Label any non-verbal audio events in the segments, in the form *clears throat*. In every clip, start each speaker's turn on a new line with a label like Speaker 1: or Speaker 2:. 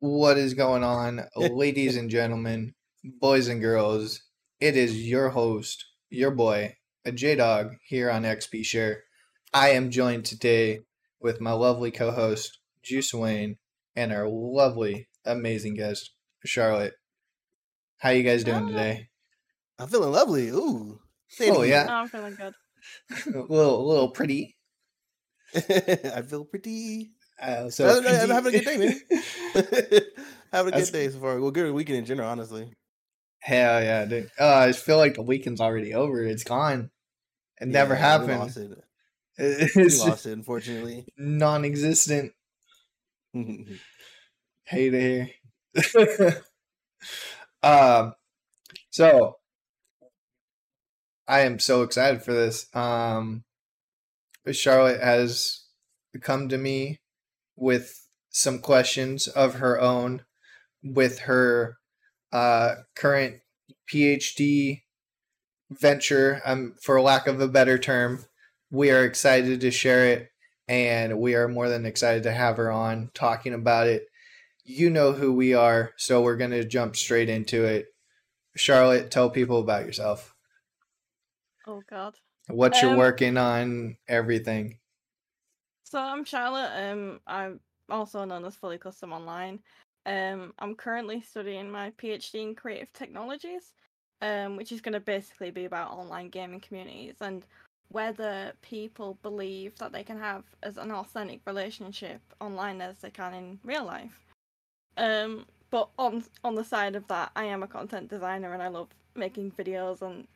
Speaker 1: What is going on, ladies *laughs* and gentlemen, boys and girls? It is your host, your boy, a J Dog, here on XP Share. I am joined today with my lovely co host, Juice Wayne, and our lovely, amazing guest, Charlotte. How you guys doing
Speaker 2: Oh.
Speaker 1: today?
Speaker 3: I'm feeling lovely. Ooh. Say
Speaker 1: Oh, yeah.
Speaker 2: Oh, I'm feeling good.
Speaker 1: a *laughs* little, a little pretty. *laughs*
Speaker 3: I feel pretty.
Speaker 1: Uh, so
Speaker 3: I'm I'm *laughs* having a good day, man. *laughs* having a good day so far. Well, good weekend in general, honestly.
Speaker 1: Hell yeah, dude. Uh, I feel like the weekend's already over. It's gone. It never
Speaker 3: Yeah, We
Speaker 1: happened.
Speaker 3: lost it. *laughs* We
Speaker 1: It's
Speaker 3: lost it, unfortunately.
Speaker 1: non-existent. Hate hear. um, so I am so excited for this. Um, Charlotte has come to me with some questions of her own with her uh, current PhD venture, um, for lack of a better term. We are excited to share it, and we are more than excited to have her on talking about it. You know who we are, so we're going to jump straight into it. Charlotte, tell people about yourself.
Speaker 2: Oh God.
Speaker 1: What you're
Speaker 2: Um,
Speaker 1: working on, everything.
Speaker 2: So I'm Charlotte. Um, I'm also known as Fully Custom Online. Um, I'm currently studying my PhD in Creative Technologies, um, which is going to basically be about online gaming communities and whether people believe that they can have as an authentic relationship online as they can in real life. Um, but on on the side of that, I am a content designer and I love making videos and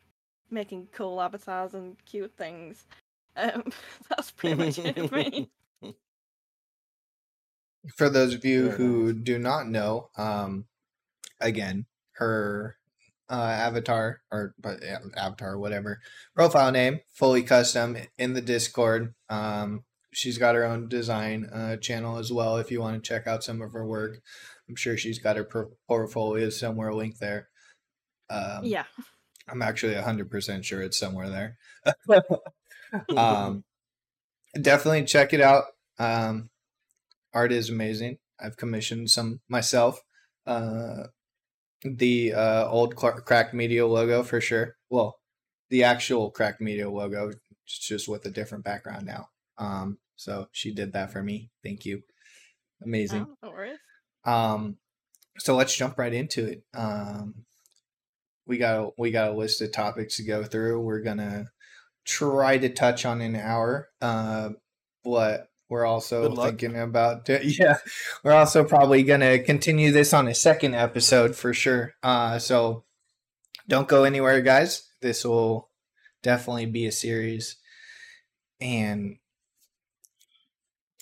Speaker 2: making cool avatars and cute things. Um, *laughs* that's pretty much it for me. *laughs*
Speaker 1: For those of you
Speaker 3: Very
Speaker 1: who do not know, um, again, her uh, avatar or but yeah, avatar, whatever profile name, fully custom in the Discord. Um, she's got her own design uh, channel as well. If you want to check out some of her work, I'm sure she's got her por- portfolio somewhere linked there. Um,
Speaker 2: Yeah.
Speaker 1: I'm actually 100% sure it's somewhere there. *laughs* um, definitely check it out. Um, art is amazing. I've commissioned some myself. Uh, the uh, old Cla- Crack Media logo for sure. Well, the actual Crack Media logo, it's just with a different background now. Um, so she did that for me. Thank you. Amazing.
Speaker 2: Oh, no worries.
Speaker 1: Um, so let's jump right into it. Um, we got a, we got a list of topics to go through. We're gonna try to touch on an hour, uh, but we're also thinking about *laughs* yeah, we're also probably gonna continue this on a second episode for sure. Uh, so don't go anywhere, guys. This will definitely be a series, and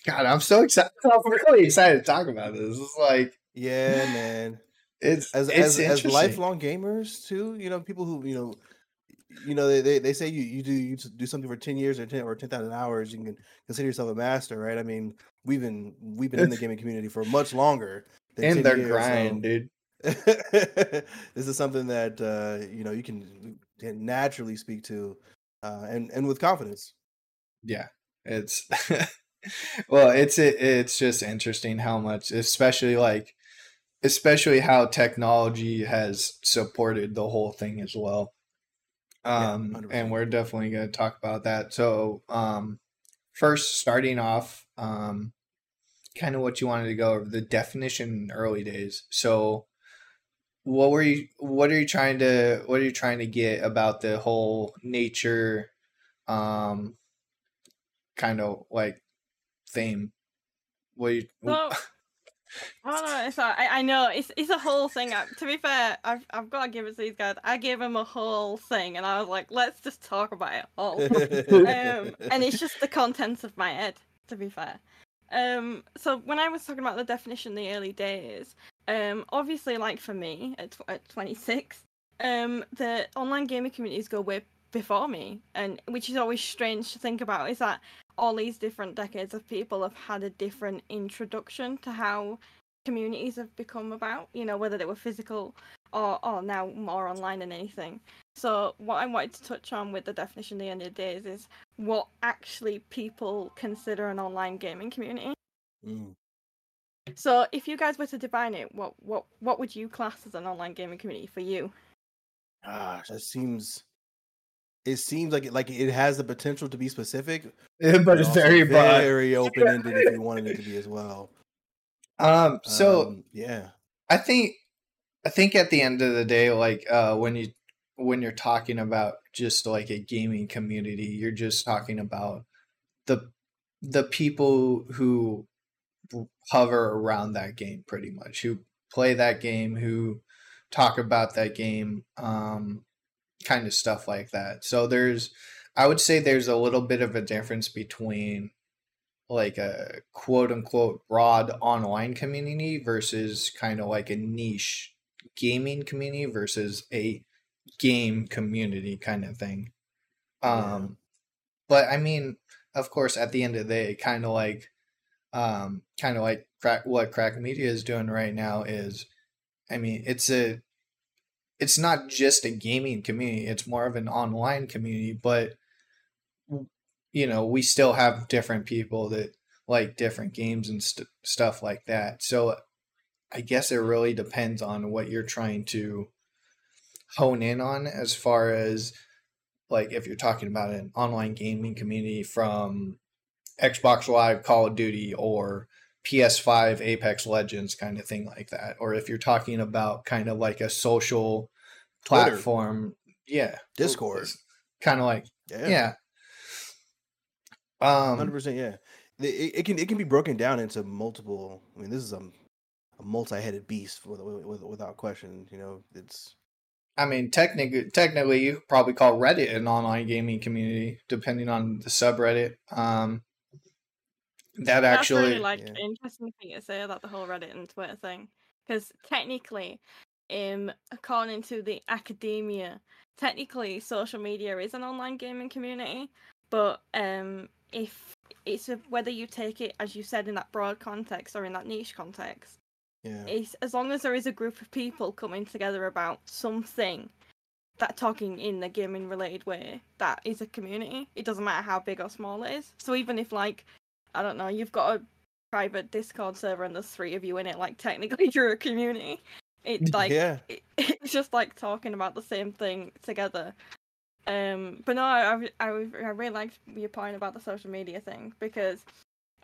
Speaker 1: God, I'm so excited. *laughs* I'm really excited to talk about this. It's like
Speaker 3: yeah, man. *laughs*
Speaker 1: it's
Speaker 3: As
Speaker 1: it's
Speaker 3: as, as lifelong gamers too, you know, people who you know, you know, they, they, they say you, you do you do something for ten years or ten or ten thousand hours, you can consider yourself a master, right? I mean, we've been we've been in the gaming community for much longer. 10
Speaker 1: their
Speaker 3: years, so-
Speaker 1: grind, dude. *laughs*
Speaker 3: this is something that uh, you know you can can naturally speak to, uh, and and with confidence.
Speaker 1: Yeah, it's *laughs* well, it's it, it's just interesting how much, especially like, especially how technology has supported the whole thing as well.
Speaker 3: Yeah,
Speaker 1: Um,
Speaker 3: 100%.
Speaker 1: and we're definitely going to talk about that. So, um, first, starting off, um, kind of what you wanted to go over the definition in early days. So, what were you? What are you trying to? What are you trying to get about the whole nature? Um, kind of like theme. What you?
Speaker 2: So, *laughs* I don't know. It's a, I, I know it's it's a whole thing. Uh, To be fair, I've I've got to give it to these guys. I gave them a whole thing, and I was like, let's just talk about it all. *laughs* um, and it's just the contents of my head. To be fair, um, so when I was talking about the definition in the early days, um, obviously, like for me at, tw- at 26, um, the online gaming communities go way before me, and which is always strange to think about. Is that all these different decades of people have had a different introduction to how communities have become about, you know, whether they were physical or, or now more online than anything. So, what I wanted to touch on with the definition at the end of the days is what actually people consider an online gaming community.
Speaker 3: Mm.
Speaker 2: So, if you guys were to define it, what what what would you class as an online gaming community for you?
Speaker 3: Gosh, that seems. It seems like it, like it has the potential to be specific, *laughs*
Speaker 1: but it's very
Speaker 3: very open ended if you *laughs* wanted it to be as well.
Speaker 1: Um, so
Speaker 3: Um, yeah,
Speaker 1: I think I think at the end of the day, like uh, when you when you're talking about just like a gaming community, you're just talking about the the people who hover around that game pretty much, who play that game, who talk about that game, um, kind of stuff like that. So there's, I would say there's a little bit of a difference between like a quote unquote broad online community versus kind of like a niche gaming community versus a game community kind of thing.
Speaker 3: Yeah.
Speaker 1: Um but I mean, of course at the end of the day, kind of like um kind of like crack what crack media is doing right now is I mean, it's a it's not just a gaming community, it's more of an online community, but you know, we still have different people that like different games and st- stuff like that. So I guess it really depends on what you're trying to hone in on as far as like if you're talking about an online gaming community from Xbox Live, Call of Duty, or PS5 Apex Legends kind of thing like that. Or if you're talking about kind of like a social
Speaker 3: Twitter.
Speaker 1: platform, yeah.
Speaker 3: Discord.
Speaker 1: Kind of like
Speaker 3: yeah,
Speaker 1: yeah.
Speaker 3: hundred
Speaker 1: Um
Speaker 3: percent. Yeah, it, it can it can be broken down into multiple. I mean, this is a, a multi-headed beast with, with, without question. You know, it's
Speaker 1: I mean, technically, technically, you could probably call Reddit an online gaming community, depending on the subreddit. Um, that
Speaker 2: That's
Speaker 1: actually,
Speaker 2: really like
Speaker 3: yeah.
Speaker 2: interesting thing to say about the whole Reddit and Twitter thing, because technically, um, according to the academia, technically social media is an online gaming community, but um, if it's a, whether you take it as you said in that broad context or in that niche context,
Speaker 3: yeah,
Speaker 2: it's as long as there is a group of people coming together about something that talking in a gaming related way that is a community. It doesn't matter how big or small it is. So even if like i don't know you've got a private discord server and there's three of you in it like technically *laughs* you're a community it's *laughs* like
Speaker 3: yeah.
Speaker 2: it, *laughs* it's just like talking about the same thing together um but no I, I i really liked your point about the social media thing because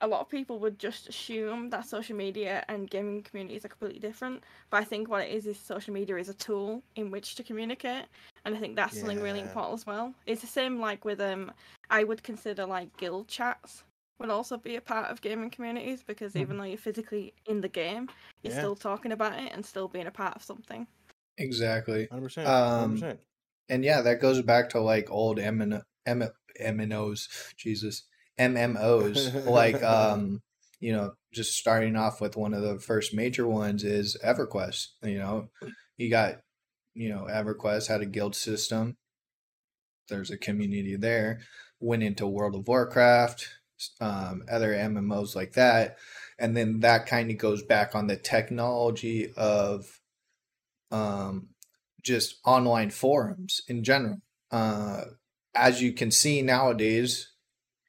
Speaker 2: a lot of people would just assume that social media and gaming communities are completely different. But I think what it is is social media is a tool in which to communicate, and I think that's something really important as well. It's the same like with um, I would consider like guild chats would also be a part of gaming communities because even though you're physically in the game, you're
Speaker 3: Yeah.
Speaker 2: still talking about it and still being a part of something.
Speaker 1: exactly.
Speaker 3: Hundred percent.
Speaker 1: Um,
Speaker 3: Hundred percent.
Speaker 1: And yeah, that goes back to like old MN, M, MNOs, Jesus, MMOs. like, *laughs* um, you know, just starting off with one of the first major ones is EverQuest. You know, you got, you know, EverQuest had a guild system. There's a community there. Went into World of Warcraft, um, other MMOs like that, and then that kind of goes back on the technology of, um, just online forums in general. Uh, as you can see nowadays,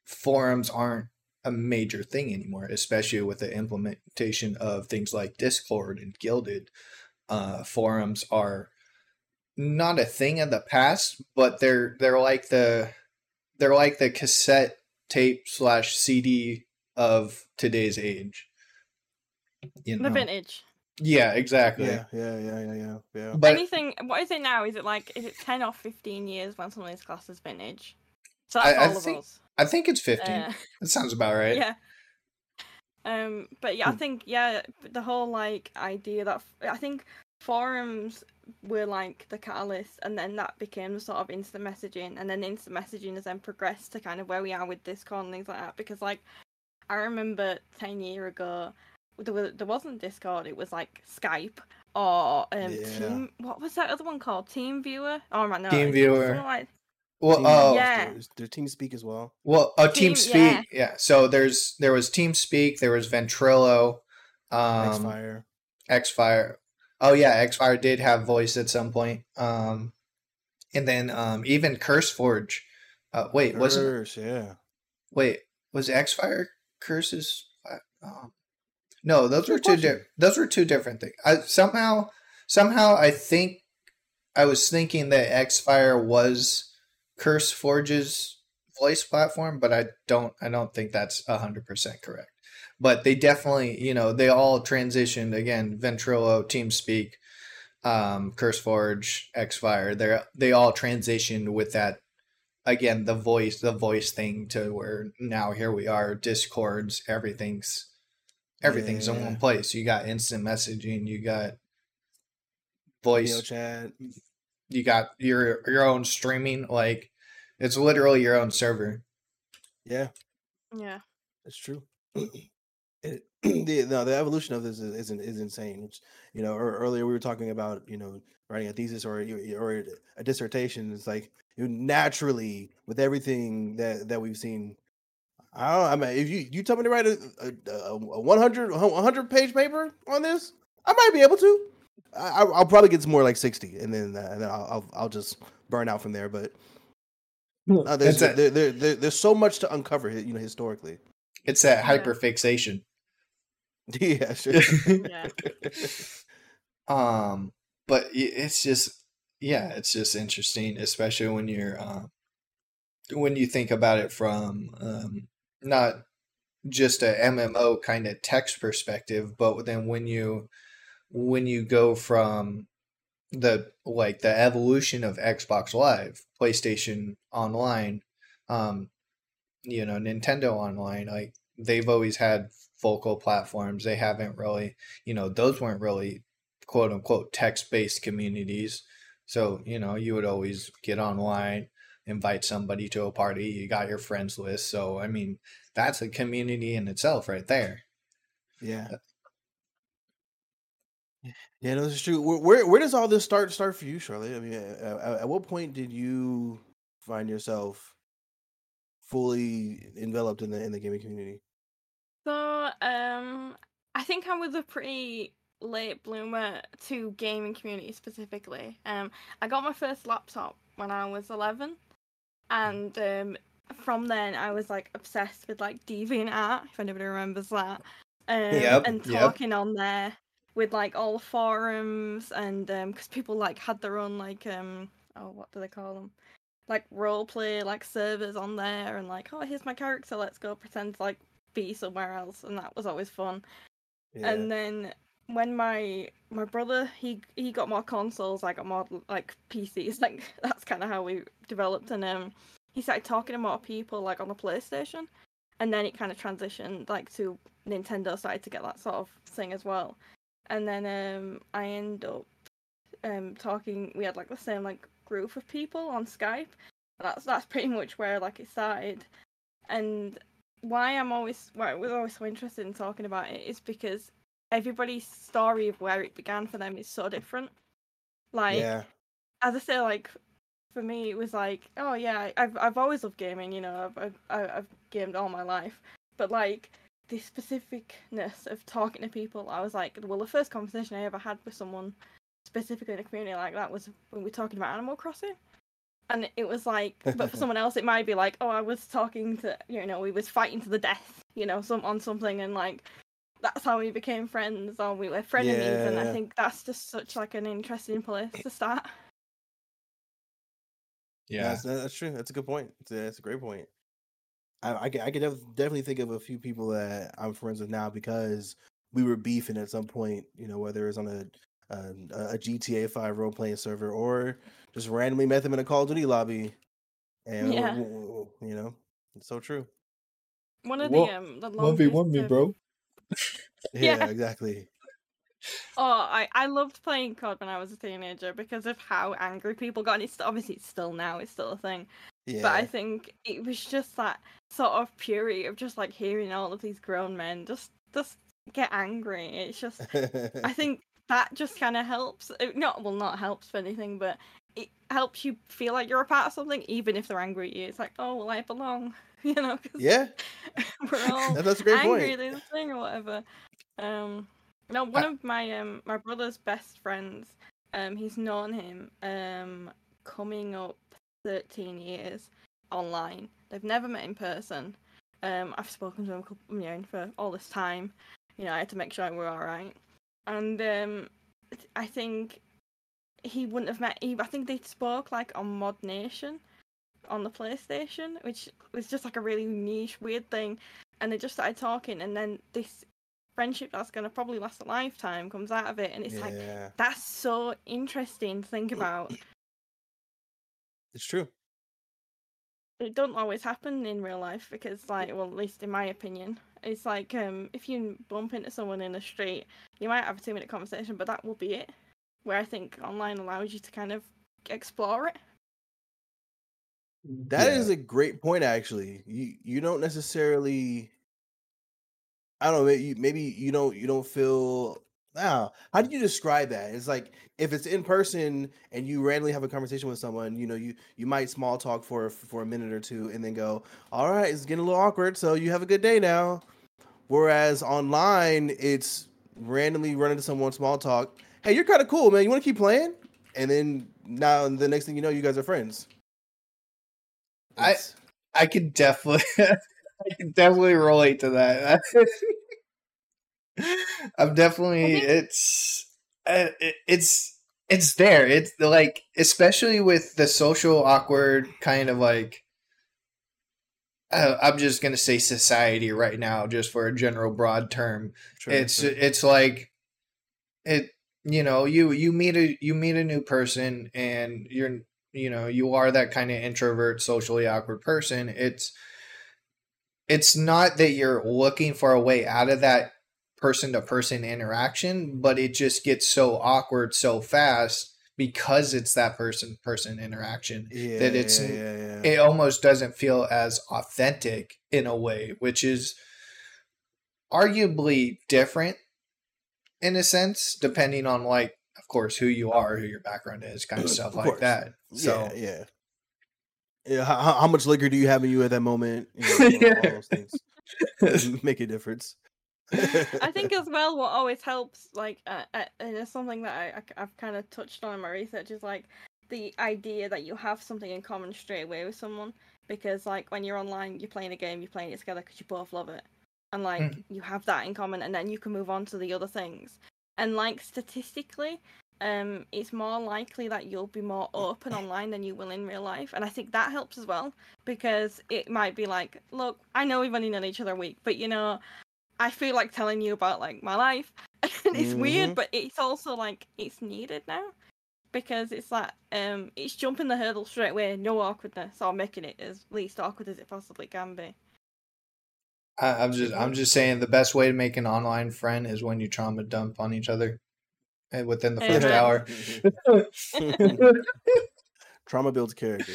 Speaker 1: forums aren't a major thing anymore, especially with the implementation of things like Discord and Guilded. Uh, forums are not a thing of the past, but they're they're like the they're like the cassette tape slash CD of today's age. You
Speaker 2: The vintage.
Speaker 1: Yeah, exactly.
Speaker 3: Yeah, yeah, yeah, yeah, yeah, yeah.
Speaker 1: But
Speaker 2: Anything. What is it now? Is it like is it ten or fifteen years when something is classed as vintage? So that's
Speaker 1: I
Speaker 2: all of
Speaker 1: think-
Speaker 2: us.
Speaker 1: I think it's fifteen.
Speaker 2: Uh,
Speaker 1: that sounds about right.
Speaker 2: Yeah. Um, but yeah, I
Speaker 1: Mm.
Speaker 2: think yeah, the whole like idea that I think forums were like the catalyst, and then that became sort of instant messaging, and then instant messaging has then progressed to kind of where we are with Discord and things like that. Because like, I remember ten year ago, there was there wasn't Discord; it was like Skype or um
Speaker 3: Yeah.
Speaker 2: Team. What was that other one called? Team Viewer. Oh my no,
Speaker 1: Team Viewer.
Speaker 2: Like,
Speaker 1: Well,
Speaker 3: Team-
Speaker 1: oh,
Speaker 2: Yeah.
Speaker 3: There's, there's team speak as well.
Speaker 1: Well, oh, Team
Speaker 2: Team-
Speaker 1: Speak,
Speaker 2: yeah.
Speaker 1: yeah. So there's there was Team Speak, there was Ventrilo,
Speaker 3: X
Speaker 1: um,
Speaker 3: Fire.
Speaker 1: Xfire. Oh yeah, Xfire did have voice at some point. Um, and then um, even CurseForge. Uh, wait, wasn't
Speaker 3: yeah.
Speaker 1: wait was Xfire Curses? Um, No, those were two. Di- those were two different things. I somehow, somehow, I think I was thinking that Xfire was Curse Forge's voice platform, but I don't. I don't think that's hundred percent correct. But they definitely, you know, they all transitioned again. Ventrilo, TeamSpeak, um, CurseForge, Xfire. They they all transitioned with that again the voice the voice thing to where now here we are discords everything's everything's yeah. in one place you got instant messaging you got voice
Speaker 3: Video chat
Speaker 1: you got your your own streaming like it's literally your own server
Speaker 3: yeah
Speaker 2: yeah
Speaker 3: it's true *clears throat* it, *clears throat* the no the evolution of this is is, is insane which you know earlier we were talking about you know writing a thesis or or a dissertation it's like you naturally with everything that that we've seen. I don't. I mean, if you you tell me to write a, a, a 100 100 page paper on this, I might be able to. I, will probably get some more like sixty, and then uh, and then I'll, I'll, I'll just burn out from there. But there's there, there, there, there's so much to uncover, you know, historically.
Speaker 1: It's that hyperfixation. *laughs*
Speaker 3: Yeah, sure. yeah. *laughs*
Speaker 1: um, but it's just yeah, it's just interesting, especially when you're uh, when you think about it from um, not just a MMO kind of text perspective, but then when you when you go from the like the evolution of Xbox Live, PlayStation Online, um, you know, Nintendo Online, like they've always had focal platforms. They haven't really, you know, those weren't really quote unquote text based communities. So, you know, you would always get online, invite somebody to a party, you got your friends list. So, I mean, that's a community in itself right there.
Speaker 3: Yeah. Yeah, no, this is true. Where, where, where does all this start start for you, Charlotte? I mean, at, at what point did you find yourself fully enveloped in the in the gaming community?
Speaker 2: So, um, I think I was a pretty late bloomer to gaming community specifically. Um, I got my first laptop when I was 11, and um, from then I was like obsessed with like DeviantArt, if anybody remembers that. Um, yep, and talking yep. on there with like all the forums and um, because people like had their own like um, oh what do they call them? Like role play like servers on there and like oh here's my character let's go pretend to like be somewhere else and that was always fun. Yeah. And then when my my brother he he got more consoles, I got more like PCs. *laughs* Like that's kind of how we developed. And um, he started talking to more people like on the PlayStation, and then it kind of transitioned like to Nintendo started to get that sort of thing as well. And then um, I end up um talking. We had like the same like group of people on Skype. That's that's pretty much where like it started. And why I'm always why I was always so interested in talking about it is because everybody's story of where it began for them is so different. Like, yeah. as I say, like for me, it was like, oh yeah, I've I've always loved gaming. You know, I've I've, I've gamed all my life, but like the specificness of talking to people, I was like, well, the first conversation I ever had with someone specifically in a community like that was when we were talking about Animal Crossing. And it was like, but for *laughs* someone else, it might be like, oh, I was talking to, you know, we was fighting to the death, you know, some on something, and like that's how we became friends or we were frenemies yeah. and I think that's just such like an interesting place to start.
Speaker 3: Yeah, that's, that's true. That's a good point. It's a, that's a great point. I, I, I could definitely think of a few people that I'm friends with now because we were beefing at some point. You know, whether it's on a um, a, a GTA Five role playing server or just randomly met them in a Call of Duty lobby, and yeah. you know, it's so true.
Speaker 2: One of the um the one v one
Speaker 1: me, bro *laughs*
Speaker 3: yeah, yeah, exactly.
Speaker 2: Oh, I, I loved playing COD when I was a teenager because of how angry people got. And it's obviously it's still now, it's still a thing. Yeah. But I think it was just that sort of purity of just like hearing all of these grown men just just get angry. It's just I *laughs* think that just kind of helps. It not well, not helps for anything, but it helps you feel like you're a part of something, even if they're angry at you. It's like, oh well, I belong. *laughs* you know.
Speaker 3: Yeah, *laughs*
Speaker 2: we're *laughs* all that's a great angry point. This thing or whatever. Um, no, one of my um my brother's best friends, um, he's known him um coming up thirteen years online. They've never met in person. Um, I've spoken to him, you know, for all this time. you know, I had to make sure we were all right. And um, I think he wouldn't have met Eve. I think they spoke like on Mod Nation on the PlayStation, which was just like a really niche, weird thing. And they just started talking, and then this friendship that's going to probably last a lifetime comes out of it. And it's like, that's so interesting to think about.
Speaker 3: it's true.
Speaker 2: it don't always happen in real life because like well at least in my opinion it's like um if you bump into someone in the street you might have a two minute conversation but that will be it where i think online allows you to kind of explore it
Speaker 3: That is
Speaker 1: Yeah.
Speaker 3: a great point, actually. You you don't necessarily. I don't know. Maybe, maybe you don't you don't feel. Now, how do you describe that? It's like if it's in person and you randomly have a conversation with someone, you know, you you might small talk for for a minute or two and then go, "All right, it's getting a little awkward, so you have a good day now." Whereas online, it's randomly run into someone small talk. Hey, you're kind of cool, man. You want to keep playing? And then now the next thing you know, you guys are friends.
Speaker 1: I-
Speaker 3: It's-
Speaker 1: I could definitely, *laughs* I can definitely relate to that. *laughs* I'm definitely.
Speaker 2: think-
Speaker 1: It's, uh, it's, it's there. It's like, especially with the social awkward kind of like. Uh, I'm just gonna say society right now, just for a general broad term.
Speaker 3: Sure,
Speaker 1: it's
Speaker 3: sure.
Speaker 1: it's like it you know you you meet a you meet a new person and you're you know you are that kind of introvert socially awkward person it's it's not that you're looking for a way out of that person to person interaction but it just gets so awkward so fast because it's that person person interaction
Speaker 3: yeah,
Speaker 1: that it's-
Speaker 3: yeah, yeah,
Speaker 1: it almost doesn't feel as authentic in a way, which is arguably different in a sense, depending on like, of course, who you are, who your background is, kind of *clears throat*
Speaker 3: Of
Speaker 1: stuff like
Speaker 3: course.
Speaker 1: that. So
Speaker 3: yeah, yeah. Yeah, how, how- how much liquor do you have in you at that moment? You know, *laughs*
Speaker 1: Yeah.
Speaker 3: those things *laughs* make a difference.
Speaker 2: i think *laughs* as well what always helps like uh, uh, and it's something that I, I, have kind of touched on in my research is like the idea that you have something in common straight away with someone because like when you're online you're playing a game you're playing it together because you both love it and like
Speaker 1: Mhm.
Speaker 2: you have that in common and then you can move on to the other things and like statistically um it's more likely that you'll be more open online than you will in real life and i think that helps as well because it might be like look i know we've only known each other a week but you know i feel like telling you about like my life *laughs* and it's weird
Speaker 3: Mhm.
Speaker 2: but it's also like it's needed now because it's like um it's jumping the hurdle straight away no awkwardness or making it as least awkward as it possibly can be
Speaker 1: I, I'm just I'm just saying the best way to make an online friend is when you trauma dump on each other eh, within the first hour. *laughs* *laughs*
Speaker 3: Trauma builds character,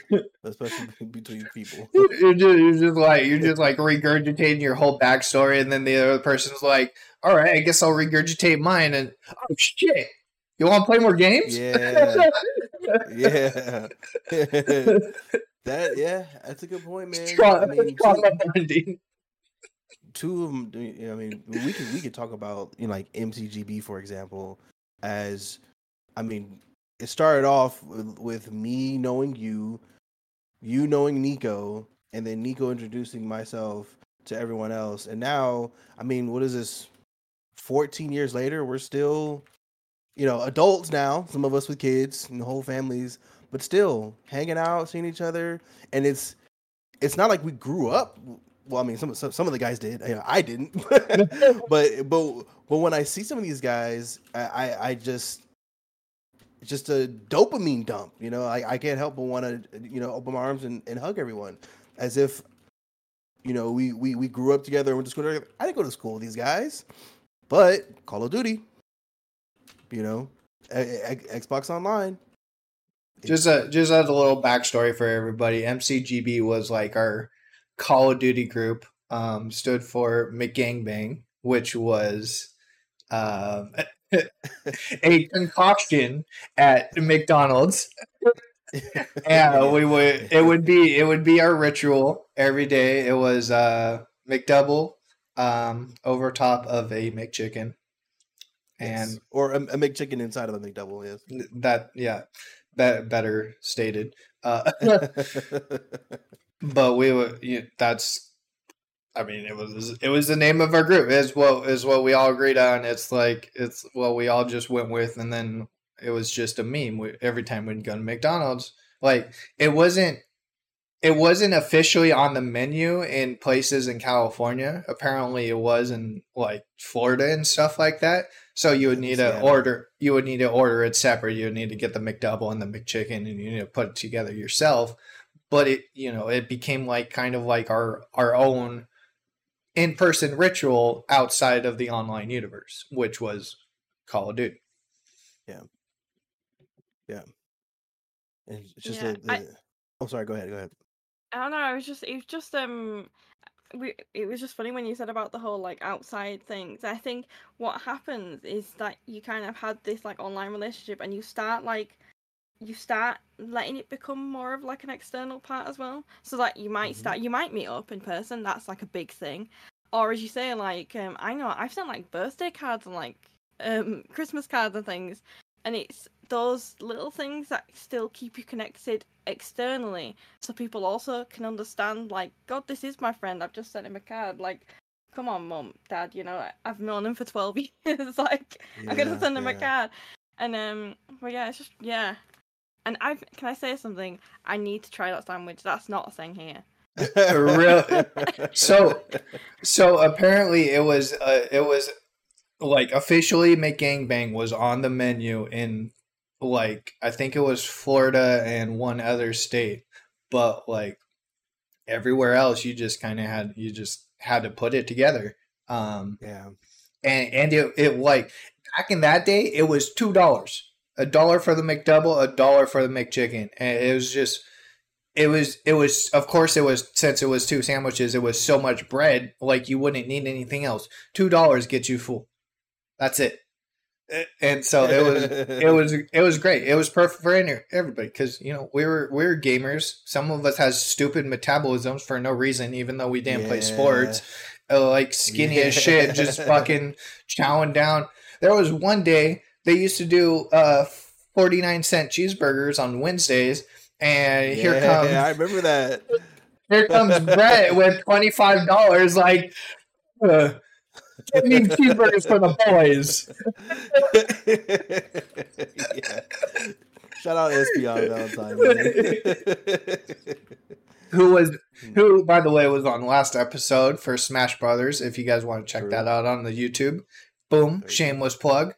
Speaker 3: *laughs* especially between people.
Speaker 1: you're just, you're just like you're just like regurgitating your whole backstory, and then the other person's like, "All right, I guess I'll regurgitate mine." And oh shit, you want to play more games?
Speaker 3: Yeah. Yeah, that yeah, that's a good point, man.
Speaker 1: Trauma,
Speaker 3: I mean,
Speaker 1: trauma
Speaker 3: two,
Speaker 1: bonding.
Speaker 3: Two of them. I mean, we could we could talk about you know like MCGB for example, as I mean, it started off with, with me knowing you, you knowing Nico, and then Nico introducing myself to everyone else, and now I mean, what is this? Fourteen years later, we're still, you know, adults now. Some of us with kids and whole families, but still hanging out, seeing each other, and it's it's not like we grew up. Well, I mean, some some, some of the guys did. You know, I didn't, *laughs* *laughs* but but but when I see some of these guys, I I, I just just a dopamine dump. You know, I, I can't help but want to you know open my arms and, and hug everyone, as if you know we, we we grew up together and went to school together. I didn't go to school with these guys, but Call of Duty, you know, a- a- Xbox Online.
Speaker 1: Just a just as a little backstory for everybody, MCGB was like our Call of Duty group. Um, stood for McGangbang, which was um, *laughs* a concoction at McDonald's. *laughs* Yeah, we would. It would be. It would be our ritual every day. It was uh, McDouble um, over top of a McChicken, and
Speaker 3: Yes. or a, a McChicken inside of a McDouble. Yes.
Speaker 1: that yeah, that better stated. Uh, *laughs* but we were you, that's I mean, it was it was the name of our group. Is what is what we all agreed on. It's like it's what we all just went with, and then it was just a meme. We, every time we'd go to McDonald's, like it wasn't it wasn't officially on the menu in places in California. Apparently, it was in like Florida and stuff like that. So you would need to
Speaker 3: Yeah.
Speaker 1: order. You would need to order it separate. You would need to get the McDouble and the McChicken, and you need to put it together yourself. But it, you know, it became like kind of like our our own in person ritual outside of the online universe, which was Call of Duty.
Speaker 3: And it's just
Speaker 2: Yeah,
Speaker 3: the,
Speaker 2: I-
Speaker 3: the oh sorry, go ahead, go ahead.
Speaker 2: I don't know. i was just, it was just, um, we, it was just funny when you said about the whole like outside things. I think what happens is that you kind of had this like online relationship, and you start like, you start letting it become more of like an external part as well. So that you might
Speaker 3: Mhm.
Speaker 2: start, you might meet up in person. That's like a big thing. Or as you say, like, um, I know I've sent like birthday cards and like, um, *laughs* Christmas cards and things, and it's those little things that still keep you connected externally so people also can understand like god this is my friend i've just sent him a card like come on mum dad you know i've known him for 12 *laughs* years *laughs* like i'm gonna send him a card and um but yeah it's just yeah and i can i say something i need to try that sandwich that's not a thing here *laughs*
Speaker 1: Really? So- So apparently, it was uh, it was like officially McGangbang was on the menu in like I think it was Florida and one other state, but like everywhere else, you just kind of had you just had to put it together. Um,
Speaker 3: yeah.
Speaker 1: and and it, it like back in that day, it was two dollars, a dollar for the McDouble, a dollar for the McChicken, and it was just it was it was of course it was since it was two sandwiches it was so much bread like you wouldn't need anything else. Two dollars gets you full. That's it. And so it was *laughs* it was it was great. It was perfect for any, everybody because you know we were we were gamers. Some of us has stupid metabolisms for no reason even though we didn't play sports. Uh, like skinny as shit just *laughs* fucking chowing down. There was one day they used to do uh 49 cent cheeseburgers on wednesdays and here comes.
Speaker 3: Yeah, I remember that.
Speaker 1: here comes Brett with twenty five dollars. Like, uh, give me cheeseburgers for the boys.
Speaker 3: yeah. *laughs* Shout out SB on Valentine's. *laughs*
Speaker 1: Who was who? By the way, was on last episode for Smash Brothers. If you guys want to check
Speaker 3: True.
Speaker 1: that out on the YouTube, boom,
Speaker 3: There you go.
Speaker 1: shameless plug.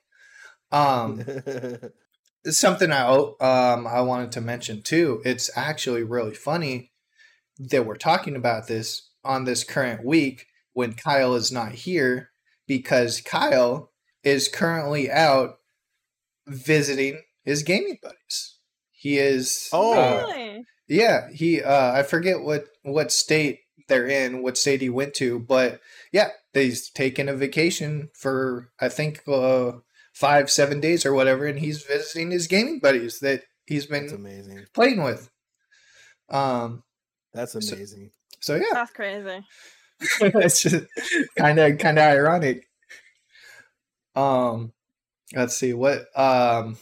Speaker 1: Um, *laughs* it's something I o- um I wanted to mention too. It's actually really funny that we're talking about this on this current week when Kyle is not here because Kyle is currently out visiting his gaming buddies. He is
Speaker 3: Oh.
Speaker 1: uh,
Speaker 2: really
Speaker 1: yeah, he uh I forget what what state they're in, what state he went to, but yeah, he's taken a vacation for I think uh 5 7 days or whatever and he's visiting his gaming buddies that he's
Speaker 3: That's
Speaker 1: been
Speaker 3: amazing.
Speaker 1: playing with. Um
Speaker 3: That's
Speaker 1: So-
Speaker 3: amazing.
Speaker 1: so yeah,
Speaker 2: that's crazy *laughs*
Speaker 1: it's just kind of kind of ironic. Um, let's see what um,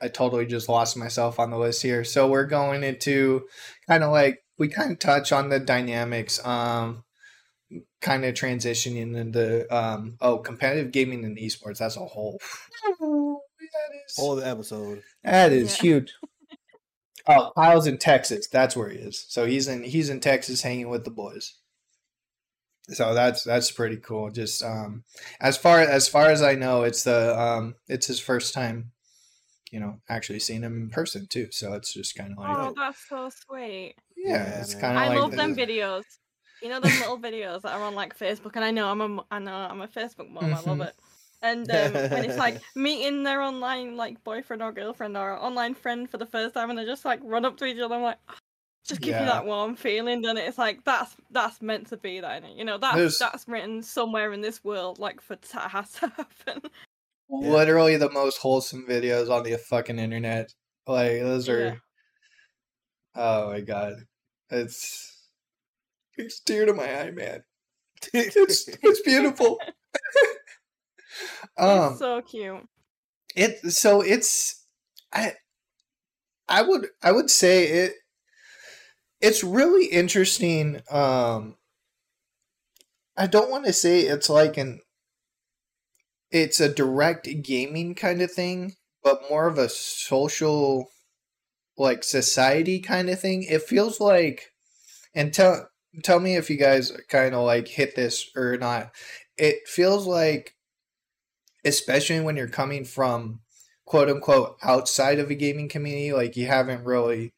Speaker 1: I totally just lost myself on the list here. So we're going into kind of like we kind of touch on the dynamics. Um, kind of transitioning into um oh competitive gaming and esports. That's a whole. That is,
Speaker 3: Whole other episode.
Speaker 1: that is
Speaker 2: Yeah.
Speaker 1: huge. Oh, Kyle's in Texas. That's where he is. So he's in he's in Texas hanging with the boys. So that's that's pretty cool. Just um as far as far as I know, it's the um it's his first time, you know, actually seeing him in person too. So it's just kind of like
Speaker 2: oh that's so sweet
Speaker 1: yeah,
Speaker 3: Yeah,
Speaker 1: it's kind of
Speaker 2: I
Speaker 1: like
Speaker 2: love them videos. You know those little videos that are on like Facebook, and I know I'm a m- I know I'm a Facebook mom. I love
Speaker 1: Mhm.
Speaker 2: it. And um, when it's like *laughs* meeting their online like boyfriend or girlfriend or online friend for the first time, and they just like run up to each other, I'm like, "Ah," just give
Speaker 1: Yeah.
Speaker 2: you that warm feeling. And it's like that's that's meant to be that. You know that's
Speaker 1: There's-
Speaker 2: that's written somewhere in this world, like for that has to *laughs* happen.
Speaker 1: literally the most wholesome videos on the fucking internet. Like those are
Speaker 2: Yeah.
Speaker 1: Oh my god. It's it's dear to my eye, man. It's it's beautiful. *laughs* um
Speaker 2: it's so cute.
Speaker 1: it so it's I I would I would say it it's really interesting um I don't want to say it's like an it's a direct gaming kind of thing, but more of a social like society kind of thing. It feels like and tell tell me if you guys kind of like hit this or not. It feels like especially when you're coming from quote unquote outside of a gaming community, like you haven't really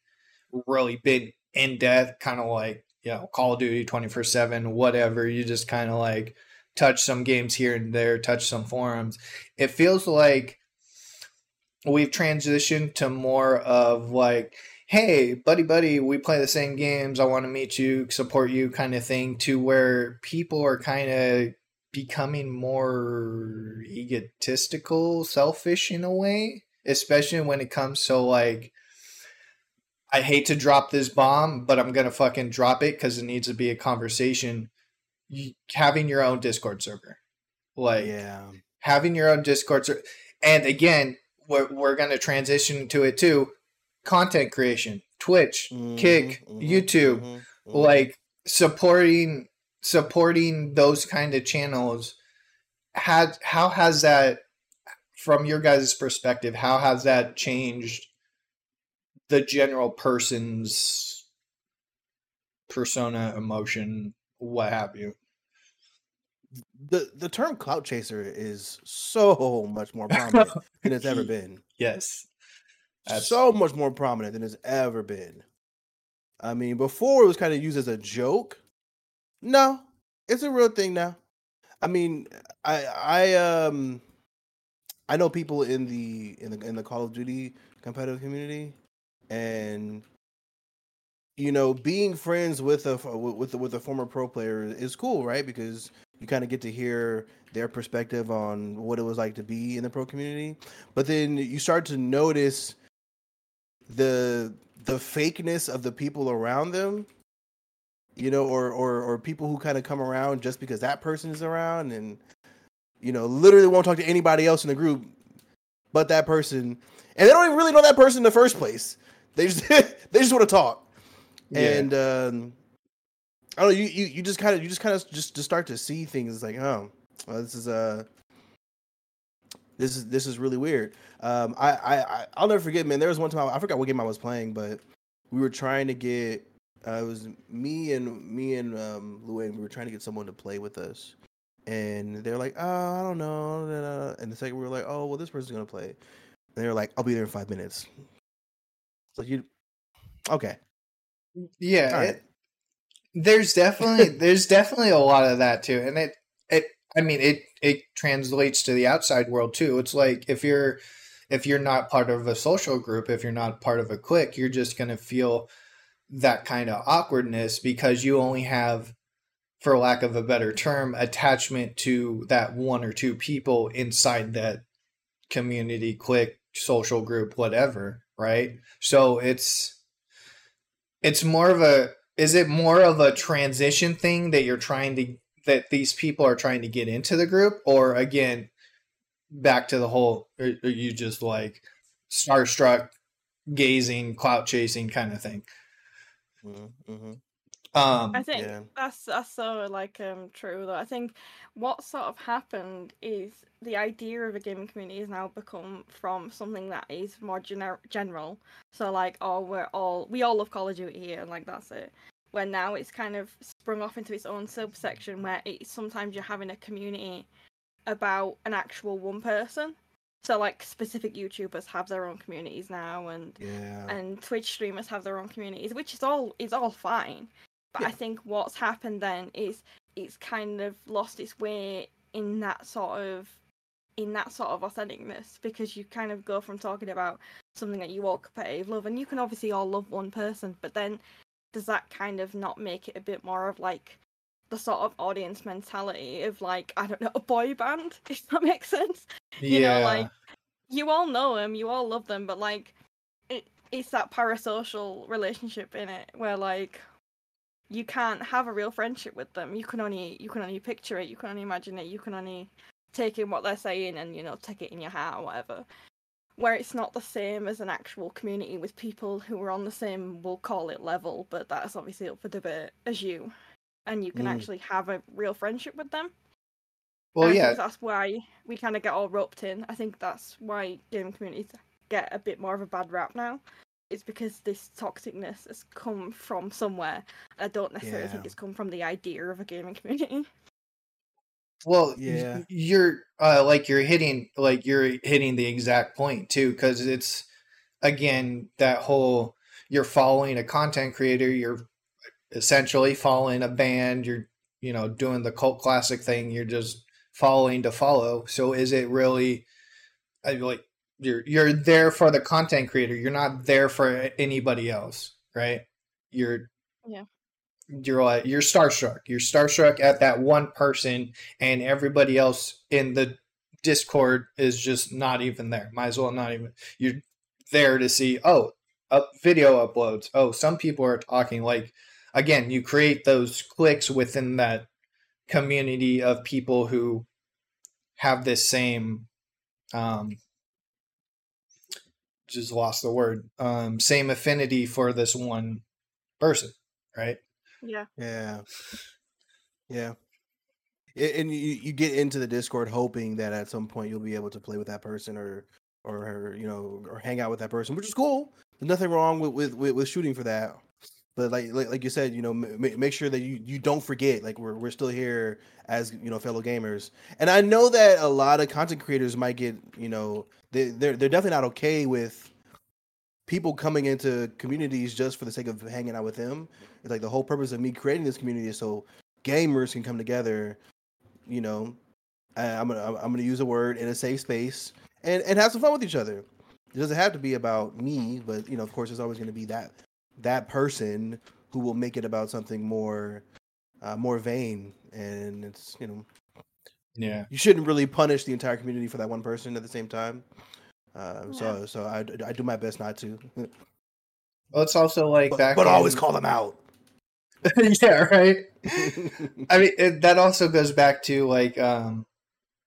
Speaker 1: really been in depth, kind of like, you know, Call of Duty 24 7, whatever. You just kind of like touch some games here and there, touch some forums. It feels like we've transitioned to more of like, hey, buddy, buddy, we play the same games. I want to meet you, support you, kind of thing, to where people are kind of becoming more egotistical, selfish in a way, especially when it comes to like, I hate to drop this bomb, but I'm going to fucking drop it because it needs to be a conversation. having your own Discord server. Like, yeah. having your own Discord server. And again, we're, we're going to transition to it too content creation, Twitch, mm-hmm, Kick, mm-hmm, YouTube, mm-hmm, mm-hmm, like supporting supporting those kind of channels had how has that from your guys' perspective, how has that changed the general person's persona, emotion, what have you?
Speaker 3: The the term clout chaser is so *laughs* much more prominent than it's ever *laughs* been.
Speaker 1: Yes.
Speaker 3: That's... So much more prominent than it's ever been. I mean, before it was kind of used as a joke. No, it's a real thing now. I mean, I I um I know people in the in the in the Call of Duty competitive community, and you know, being friends with a with with a former pro player is cool, right? Because you kind of get to hear their perspective on what it was like to be in the pro community. But then you start to notice the the fakeness of the people around them you know or or or people who kind of come around just because that person is around and you know literally won't talk to anybody else in the group but that person and they don't even really know that person in the first place they just *laughs* they just want to talk yeah. and um I don't know. You, you, you just kind of you just kind of just just start to see things like oh well, this is uh this is this is really weird. Um, I, I I'll never forget, man. There was one time I, I forgot what game I was playing, but we were trying to get. Uh, it was me and me and um, Luann. We were trying to get someone to play with us, and they're like, "Oh, I don't know." And the second we were like, "Oh, well, this person's gonna play," and they were like, "I'll be there in five minutes." So you, okay,
Speaker 1: yeah. Right. It, there's definitely there's definitely a lot of that too, and it it I mean it it translates to the outside world too. It's like if you're if you're not part of a social group, if you're not part of a clique, you're just going to feel that kind of awkwardness because you only have for lack of a better term attachment to that one or two people inside that community clique social group whatever right so it's it's more of a is it more of a transition thing that you're trying to that these people are trying to get into the group, or again, back to the whole, are, are you just like starstruck, gazing, clout chasing kind of thing?
Speaker 2: Mm-hmm. mm-hmm. Um, I think yeah. that's that's so like um true though. I think what sort of happened is the idea of a gaming community has now become from something that is more gener- general. So like, oh, we're all we all love Call of Duty here, and like that's it where now it's kind of sprung off into its own subsection where it's sometimes you're having a community about an actual one person. So like specific YouTubers have their own communities now and yeah. and Twitch streamers have their own communities, which is all is all fine. But yeah. I think what's happened then is it's kind of lost its way in that sort of in that sort of authenticness because you kind of go from talking about something that you all competitive love and you can obviously all love one person, but then does that kind of not make it a bit more of like the sort of audience mentality of like I don't know a boy band *laughs* if that makes sense. You yeah. know, like you all know them, you all love them, but like it it's that parasocial relationship in it where like you can't have a real friendship with them. You can only you can only picture it, you can only imagine it, you can only take in what they're saying and you know take it in your heart or whatever where it's not the same as an actual community with people who are on the same we'll call it level but that's obviously up for debate as you and you can
Speaker 3: Mm.
Speaker 2: actually have a real friendship with them.
Speaker 1: Well,
Speaker 2: And I
Speaker 1: yeah,
Speaker 2: think that's why we kind of get all roped in. I think that's why gaming communities get a bit more of a bad rap now. It's because this toxicness has come from somewhere. I don't necessarily think it's come from the idea of a gaming community.
Speaker 1: Well,
Speaker 3: Yeah.
Speaker 1: you're uh, like you're hitting like you're hitting the exact point too, because it's again that whole you're following a content creator, you're essentially following a band, you're you know doing the cult classic thing, you're just following to follow. So is it really I like you're you're there for the content creator, you're not there for anybody else, right? You're
Speaker 2: Yeah.
Speaker 1: You're like you're starstruck. You're starstruck at that one person, and everybody else in the Discord is just not even there. Might as well not even. You're there to see. Oh, up video uploads. Oh, some people are talking. Like again, you create those clicks within that community of people who have this same. Um, just lost the word. Um, same affinity for this one person, right?
Speaker 2: Yeah.
Speaker 3: Yeah. Yeah. And you, you get into the Discord hoping that at some point you'll be able to play with that person or or you know or hang out with that person, which is cool. There's nothing wrong with with, with, with shooting for that. But like, like like you said, you know, m- make sure that you, you don't forget. Like we're we're still here as you know fellow gamers, and I know that a lot of content creators might get you know they they're they're definitely not okay with people coming into communities just for the sake of hanging out with them. It's like the whole purpose of me creating this community is so gamers can come together. You know, I- I'm gonna I'm gonna use a word in a safe space and and have some fun with each other. It doesn't have to be about me, but you know, of course, there's always going to be that that person who will make it about something more uh, more vain. And it's you know
Speaker 1: Yeah.
Speaker 3: you shouldn't really punish the entire community for that one person at the same time. Uh, So so I, I do my best not to,
Speaker 1: Well, it's also like
Speaker 3: but,
Speaker 1: back.
Speaker 3: but always call them out. *laughs*
Speaker 1: yeah, right. *laughs* I mean, it, that also goes back to like, um,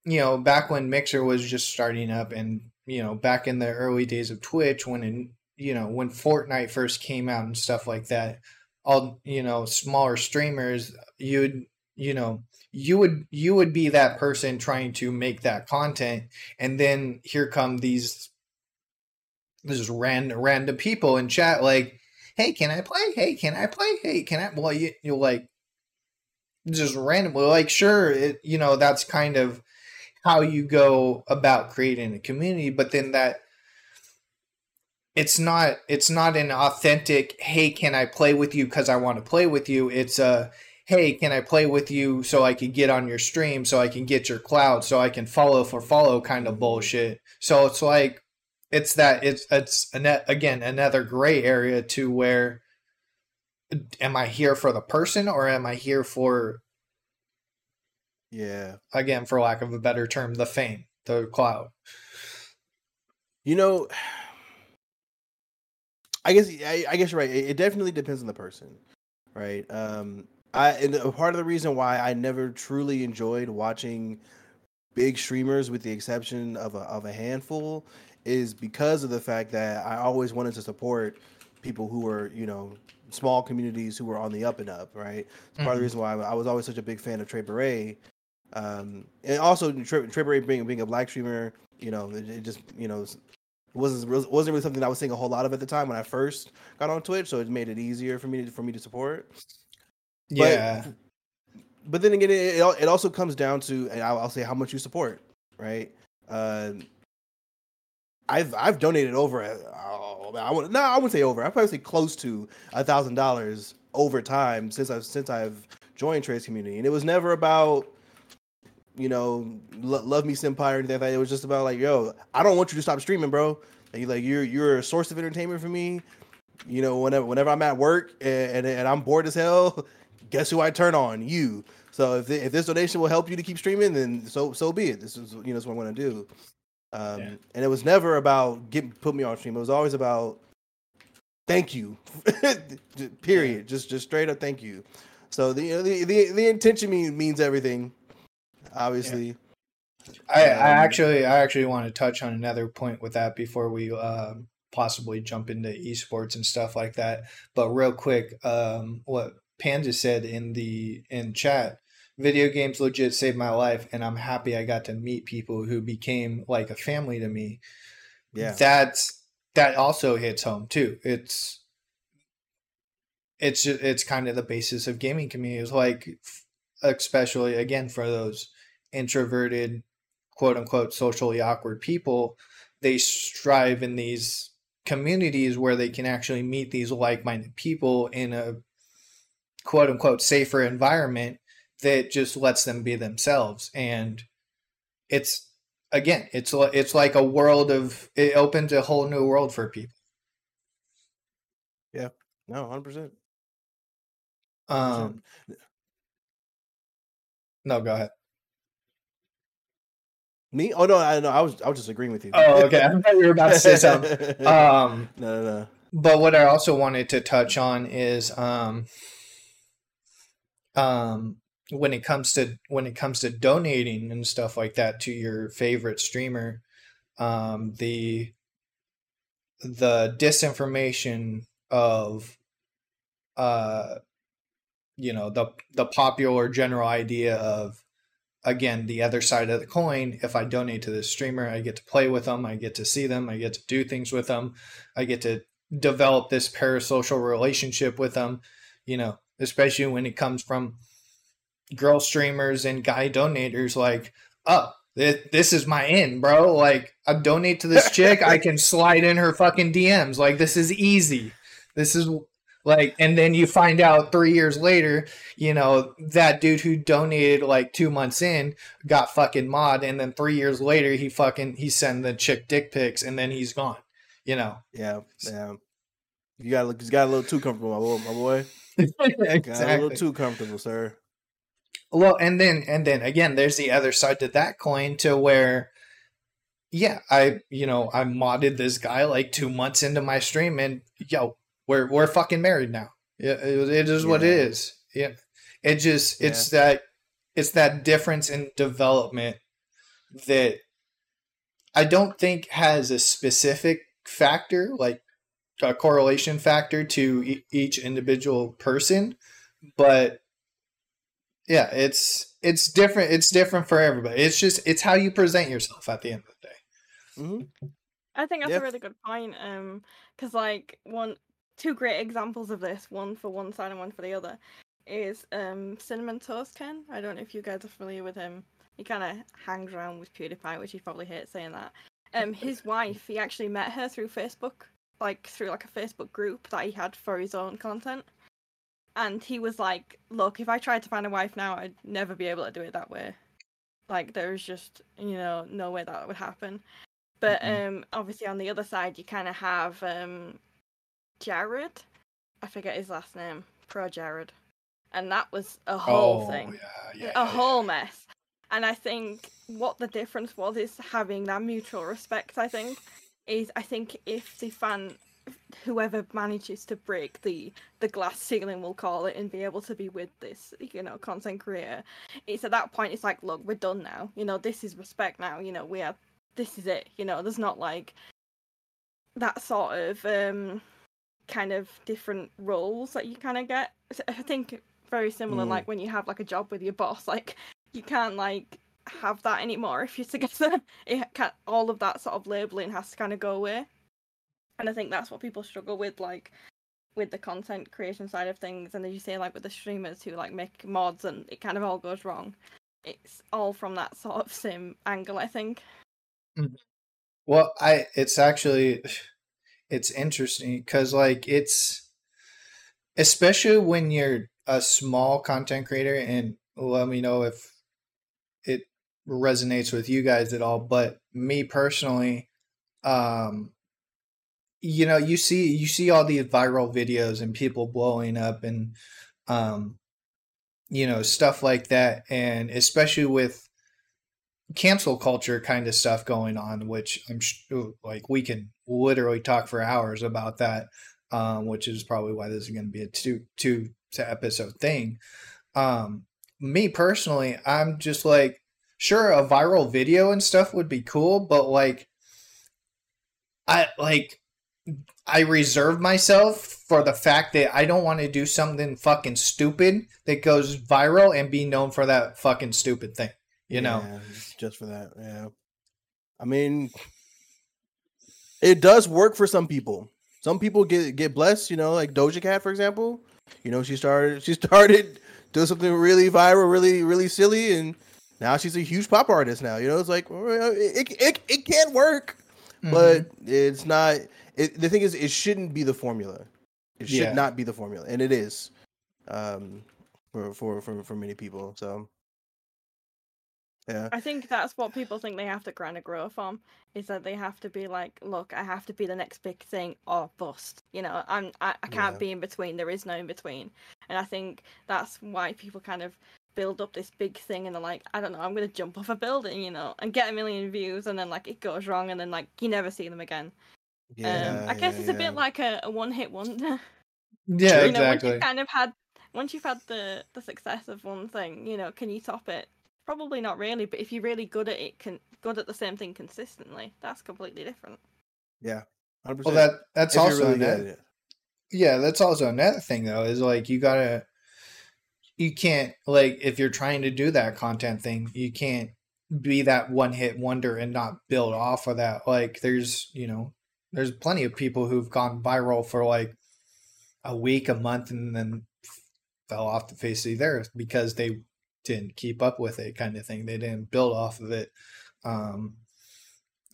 Speaker 1: you know, back when Mixer was just starting up, and you know, back in the early days of Twitch, when in, you know, when Fortnite first came out and stuff like that, all you know, smaller streamers, you'd, you know, you would you would be that person trying to make that content, and then here come these, this random random people in chat like hey, can I play? Hey, can I play? Hey, can I? Well, you, you're like, just randomly, like, sure, it, you know, that's kind of how you go about creating a community, but then that it's not it's not an authentic hey can i play with you because i want to play with you it's a hey can i play with you so i can get on your stream so i can get your cloud so i can follow for follow kind of bullshit so it's like it's that it's it's an, again another gray area to where am I here for the person or am I here for
Speaker 3: yeah.
Speaker 1: again for lack of a better term the fame the cloud
Speaker 3: You know, I guess I, I guess you're right. It, it definitely depends on the person, right? Um, I and part of the reason why I never truly enjoyed watching big streamers, with the exception of a of a handful, is because of the fact that I always wanted to support people who were you know small communities who were on the up and up, right? It's part of the
Speaker 1: Mhm.
Speaker 3: reason why I was always such a big fan of Trey Beret. Um, and also Trey, Trey Beret being being a black streamer, you know, it, it just you know wasn't wasn't really something I was seeing a whole lot of at the time when I first got on Twitch, so it made it easier for me to, for me to support. But-
Speaker 1: yeah
Speaker 3: But then again, it, it also comes down to, and I'll, I'll say how much you support, right? Uh, I've I've donated over, oh, I would no, I wouldn't say over. I probably say close to a thousand dollars over time since I've since I've joined Trey's community, and it was never about you know lo- love me senpai or anything like that. It was just about like, yo, I don't want you to stop streaming, bro. Like, you- like you're you're a source of entertainment for me. You know, whenever whenever I'm at work and and, and I'm bored as hell, *laughs* guess who I turn on? You. So if, if this donation will help you to keep streaming, then so so be it. This is you know that's what I'm gonna do. Um,
Speaker 1: Yeah.
Speaker 3: And it was never about get put me on stream. It was always about thank you. *laughs* Period. Just just straight up thank you. So the you know, the, the the intention mean, means everything. Obviously.
Speaker 1: I, I
Speaker 3: Um,
Speaker 1: actually I actually want to touch on another point with that before we um, possibly jump into esports and stuff like that. But real quick, um, what Panda said in the in chat, video games legit saved my life, and I'm happy I got to meet people who became like a family to me.
Speaker 3: Yeah.
Speaker 1: That's that also hits home too. It's it's it's kind of the basis of gaming communities, like especially again for those introverted, quote unquote, socially awkward people. They strive in these communities where they can actually meet these like-minded people in a quote unquote safer environment that just lets them be themselves and it's again it's it's like a world of it opens a whole new world for people yeah
Speaker 3: No, hundred percent.
Speaker 1: um no go ahead
Speaker 3: Me? Oh no, I no, I was I was just agreeing with you.
Speaker 1: oh okay i thought you were about to say something *laughs* um
Speaker 3: no, no, no.
Speaker 1: but what I also wanted to touch on is um um when it comes to when it comes to donating and stuff like that to your favorite streamer um the the disinformation of uh you know the the popular general idea of again the other side of the coin if i donate to this streamer i get to play with them i get to see them i get to do things with them i get to develop this parasocial relationship with them you know especially when it comes from girl streamers and guy donators like oh thi- this is my in bro like i donate to this chick i can *laughs* slide in her fucking dms like this is easy this is like and then you find out three years later you know that dude who donated like two months in got fucking mod and then three years later he fucking he sent the chick dick pics and then he's gone you know
Speaker 3: Yeah, yeah. You got you got a little too comfortable, my boy. My boy. *laughs* Got a little too comfortable, sir.
Speaker 1: Well, and then and then again, there's the other side to that coin to where, yeah, I you know I modded this guy like two months into my stream, and yo, we're we're fucking married now. Yeah, it, it is what it is. Yeah. Yeah, it just it's that it's that difference in development that I don't think has a specific factor like a correlation factor to e- each individual person, but yeah, it's it's different. It's different for everybody. It's just it's how you present yourself at the end of the day.
Speaker 3: hmm
Speaker 2: I think that's
Speaker 3: Yeah.
Speaker 2: a really good point. Um, because like one, two great examples of this, one for one side and one for the other, is um Cinnamon Toast Ken. I don't know if you guys are familiar with him. He kind of hangs around with PewDiePie, which he probably hates saying that. Um, his *laughs* wife, he actually met her through Facebook, like through like a Facebook group that he had for his own content. And he was like, "Look, if I tried to find a wife now, I'd never be able to do it that way. Like, there's just, you know, no way that would happen." But
Speaker 1: Mhm.
Speaker 2: um, obviously on the other side, you kind of have um, Jared. I forget his last name. Pro Jared, and that was a whole thing,
Speaker 1: Oh, yeah, yeah,
Speaker 2: a
Speaker 1: yeah.
Speaker 2: whole mess. And I think what the difference was is having that mutual respect. I think is I think if the fan, whoever manages to break the the glass ceiling, we'll call it, and be able to be with this, you know, content creator, it's at that point it's like, look, we're done now. You know, this is respect now. You know, we are. This is it. You know, there's not like that sort of um kind of different roles that you kind of get. I think very similar,
Speaker 3: Mm.
Speaker 2: like when you have like a job with your boss, like you can't like have that anymore *laughs* if you're together. It can all of that sort of labeling has to kind of go away, and I think that's what people struggle with, like with the content creation side of things. And as you say, like with the streamers who like make mods, and it kind of all goes wrong. It's all from that sort of same angle, I think. Mm-hmm.
Speaker 1: Well, I it's actually *sighs* it's interesting because like it's especially when you're a small content creator and let me know if it resonates with you guys at all but me personally um you know you see you see all these viral videos and people blowing up and um you know stuff like that and especially with cancel culture kind of stuff going on, which I'm like we can literally talk for hours about that, um, which is probably why this is going to be a two two episode thing. Um, me personally, I'm just like, sure, a viral video and stuff would be cool, but like, I like, I reserve myself for the fact that I don't want to do something fucking stupid that goes viral and be known for that fucking stupid thing. You know,
Speaker 3: just for that. Yeah. I mean, it does work for some people. Some people get get blessed, you know, like Doja Cat, for example. You know, she started she *laughs* started doing something really viral, really really silly, and now she's a huge pop artist. Now, you know, it's like it it it can work,
Speaker 1: Mm-hmm.
Speaker 3: but it's not. It, the thing is, it shouldn't be the formula. It should
Speaker 1: Yeah.
Speaker 3: not be the formula, and it is, um, for for for for many people. So, yeah.
Speaker 2: I think that's what people think they have to kind of grow from is that they have to be like, look, I have to be the next big thing or bust. You know, I'm I, I can't
Speaker 3: Yeah.
Speaker 2: be in between. There is no in between, and I think that's why people kind of build up this big thing and they're like, I don't know, I'm gonna jump off a building, you know, and get a million views, and then like it goes wrong, and then like you never see them again.
Speaker 3: Yeah,
Speaker 2: um, I guess
Speaker 3: yeah,
Speaker 2: it's a
Speaker 3: yeah.
Speaker 2: bit like a, a one hit wonder. *laughs*
Speaker 1: yeah, *laughs*
Speaker 2: you know, once
Speaker 1: exactly.
Speaker 2: you've kind of had once you've had the the success of one thing, you know, can you top it? Probably not really, but if you're really good at it, can good at the same thing consistently, that's completely different.
Speaker 3: Yeah, 100%.
Speaker 1: Well, that that's
Speaker 3: If
Speaker 1: also
Speaker 3: really
Speaker 1: an
Speaker 3: good
Speaker 1: ed-
Speaker 3: at it.
Speaker 1: yeah, that's also another thing though. Is like you gotta, you can't like if you're trying to do that content thing, you can't be that one hit wonder and not build off of that. Like there's you know there's plenty of people who've gone viral for like a week, a month, and then fell off the face of the earth because they didn't keep up with it, kind of thing. They didn't build off of it. Um,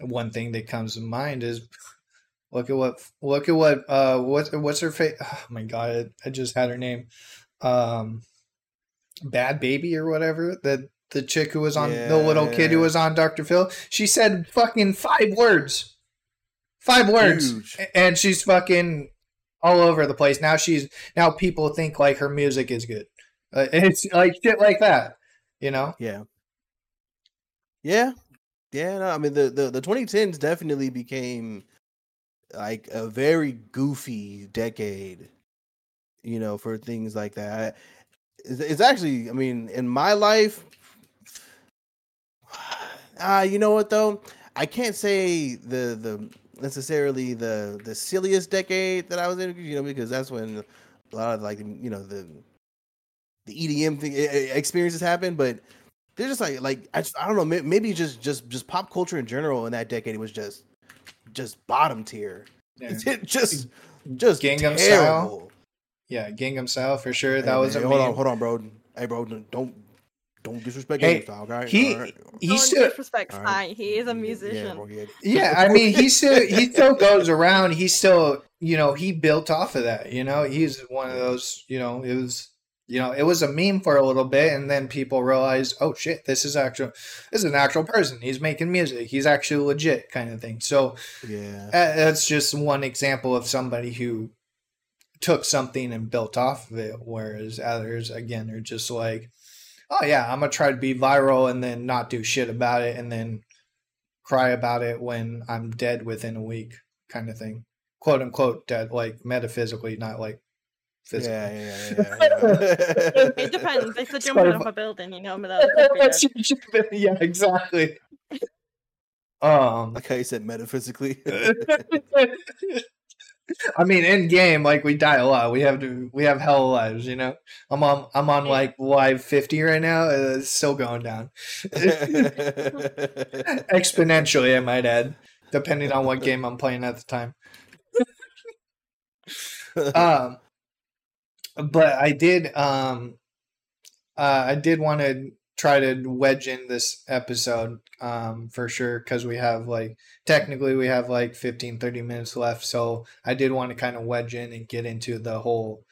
Speaker 1: one thing that comes to mind is look at what look at what uh what what's her face? Oh my god, I just had her name. Um, Bhad Bhabie or whatever that the chick who was on the little kid who was on Dr. Phil. She said fucking five words, five words,
Speaker 3: Huge.
Speaker 1: And she's fucking all over the place. Now she's now people think like her music is good. Uh, it's like shit like that, you know.
Speaker 3: Yeah. Yeah. Yeah, no, I mean the, the the 2010s definitely became like a very goofy decade, you know, for things like that. It's, actually, I mean, in my life, ah, *sighs* you know what though? I can't say the the necessarily the the silliest decade that I was in, you know, because that's when a lot of like you know the the EDM thing experiences happen, but they're just like like I, just, I don't know maybe just just just pop culture in general in that decade was just just bottom tier *laughs* just just
Speaker 1: Gangnam Style?
Speaker 3: Terrible.
Speaker 1: Yeah, Gangnam Style for sure.
Speaker 3: Hey,
Speaker 1: that was a
Speaker 3: man, hold on hold on bro hey bro don't don't disrespect
Speaker 1: Hey,
Speaker 3: Gangnam Style okay
Speaker 1: he-
Speaker 3: Alright.
Speaker 1: He
Speaker 2: Don't
Speaker 1: still,
Speaker 2: disrespect
Speaker 3: All
Speaker 2: Psy.
Speaker 3: right.
Speaker 2: He is a
Speaker 3: Yeah,
Speaker 2: musician.
Speaker 3: bro, yeah.
Speaker 1: yeah. *laughs* I mean, he still he still goes around. He still, you know, he built off of that. You know, he's one of those. You know, it was, you know, it was a meme for a little bit, and then people realized, oh shit, this is actual, this is an actual person. He's making music. He's actually legit, kind of thing. So
Speaker 3: yeah
Speaker 1: that's just one example of somebody who took something and built off of it whereas others again are just like oh yeah i'm gonna try to be viral and then not do shit about it and then cry about it when i'm dead within a week kind of thing. Quote unquote dead like metaphysically not like physically.
Speaker 3: yeah yeah yeah, *laughs* yeah, yeah.
Speaker 2: It depends. If they're *laughs*
Speaker 1: It's
Speaker 2: jumping
Speaker 1: quite a
Speaker 2: off a building, you know, but *laughs* that's
Speaker 1: yeah exactly. um
Speaker 3: like how you said metaphysically *laughs*
Speaker 1: I mean, in game, like we die a lot. We have to, we have hell lives. You know, I'm on, I'm on like live fifty right now. uh, It's still going down *laughs* *laughs* exponentially. I might add, depending on what game I'm playing at the time. Um, but I did, um, uh, I did want to try to wedge in this episode, um, for sure, because we have like technically we have like 15 30 minutes left so i did want to kind of wedge in and get into the whole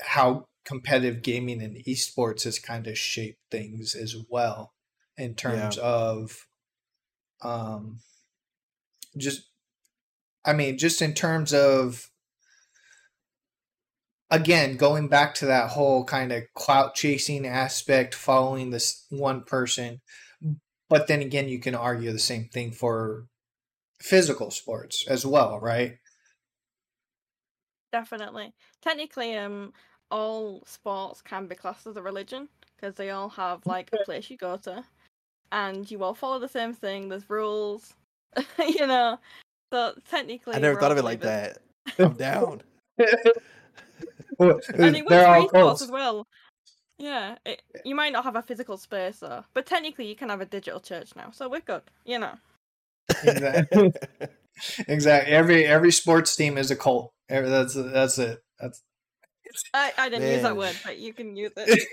Speaker 1: how competitive gaming and esports has kind of shaped things as well in terms of um just i mean just in terms of again going back to that whole kind of clout chasing aspect following this one person but then again you can argue the same thing for physical sports as well right
Speaker 2: Definitely. Technically, um, all sports can be classed as a religion because they all have like a place you go to, and you all follow the same thing. There's rules, *laughs* you know. So technically,
Speaker 3: I never thought of it like that. I'm down. *laughs*
Speaker 1: Well, *laughs*
Speaker 2: And it was
Speaker 1: they're
Speaker 2: esports as well. Yeah, it, you might not have a physical space though, but technically you can have a digital church now, so we're good. You know.
Speaker 1: Exactly. *laughs* *laughs* exactly. Every every sports team is a cult. Every- That's that's it. That's
Speaker 2: I, I didn't use that word, but you can use it.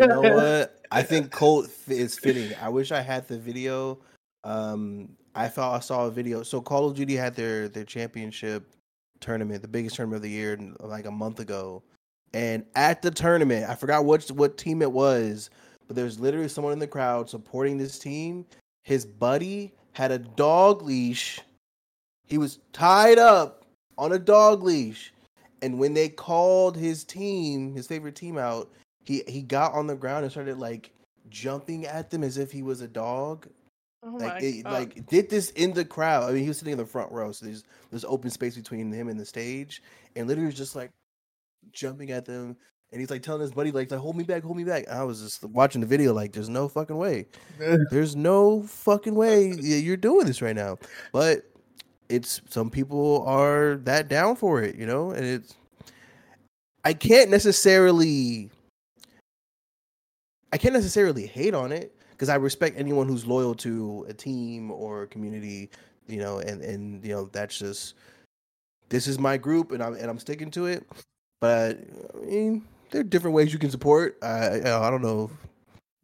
Speaker 3: you know what? I think cult is fitting. I wish I had the video. Um, I thought I saw a video. So Call of Duty had their their championship tournament, the biggest tournament of the year, like a month ago. And at the tournament, I forgot what what team it was, but there's literally someone in the crowd supporting this team. His buddy had a dog leash. He was tied up on a dog leash. And when they called his team, his favorite team out, he he got on the ground and started like jumping at them as if he was a dog.
Speaker 2: Oh
Speaker 3: Like
Speaker 2: God.
Speaker 3: like did this in the crowd. I mean, he was sitting in the front row, so there's there's open space between him and the stage, and literally just like jumping at them. And he's like telling his buddy, like, like hold me back, hold me back. And I was just watching the video, like, there's no fucking way. *laughs* There's no fucking way you're doing this right now. But it's some people are that down for it, you know, and it's I can't necessarily I can't necessarily hate on it because I respect anyone who's loyal to a team or a community, you know, and and you know that's just this is my group and I'm and I'm sticking to it. But I mean, there are different ways you can support. I I don't know.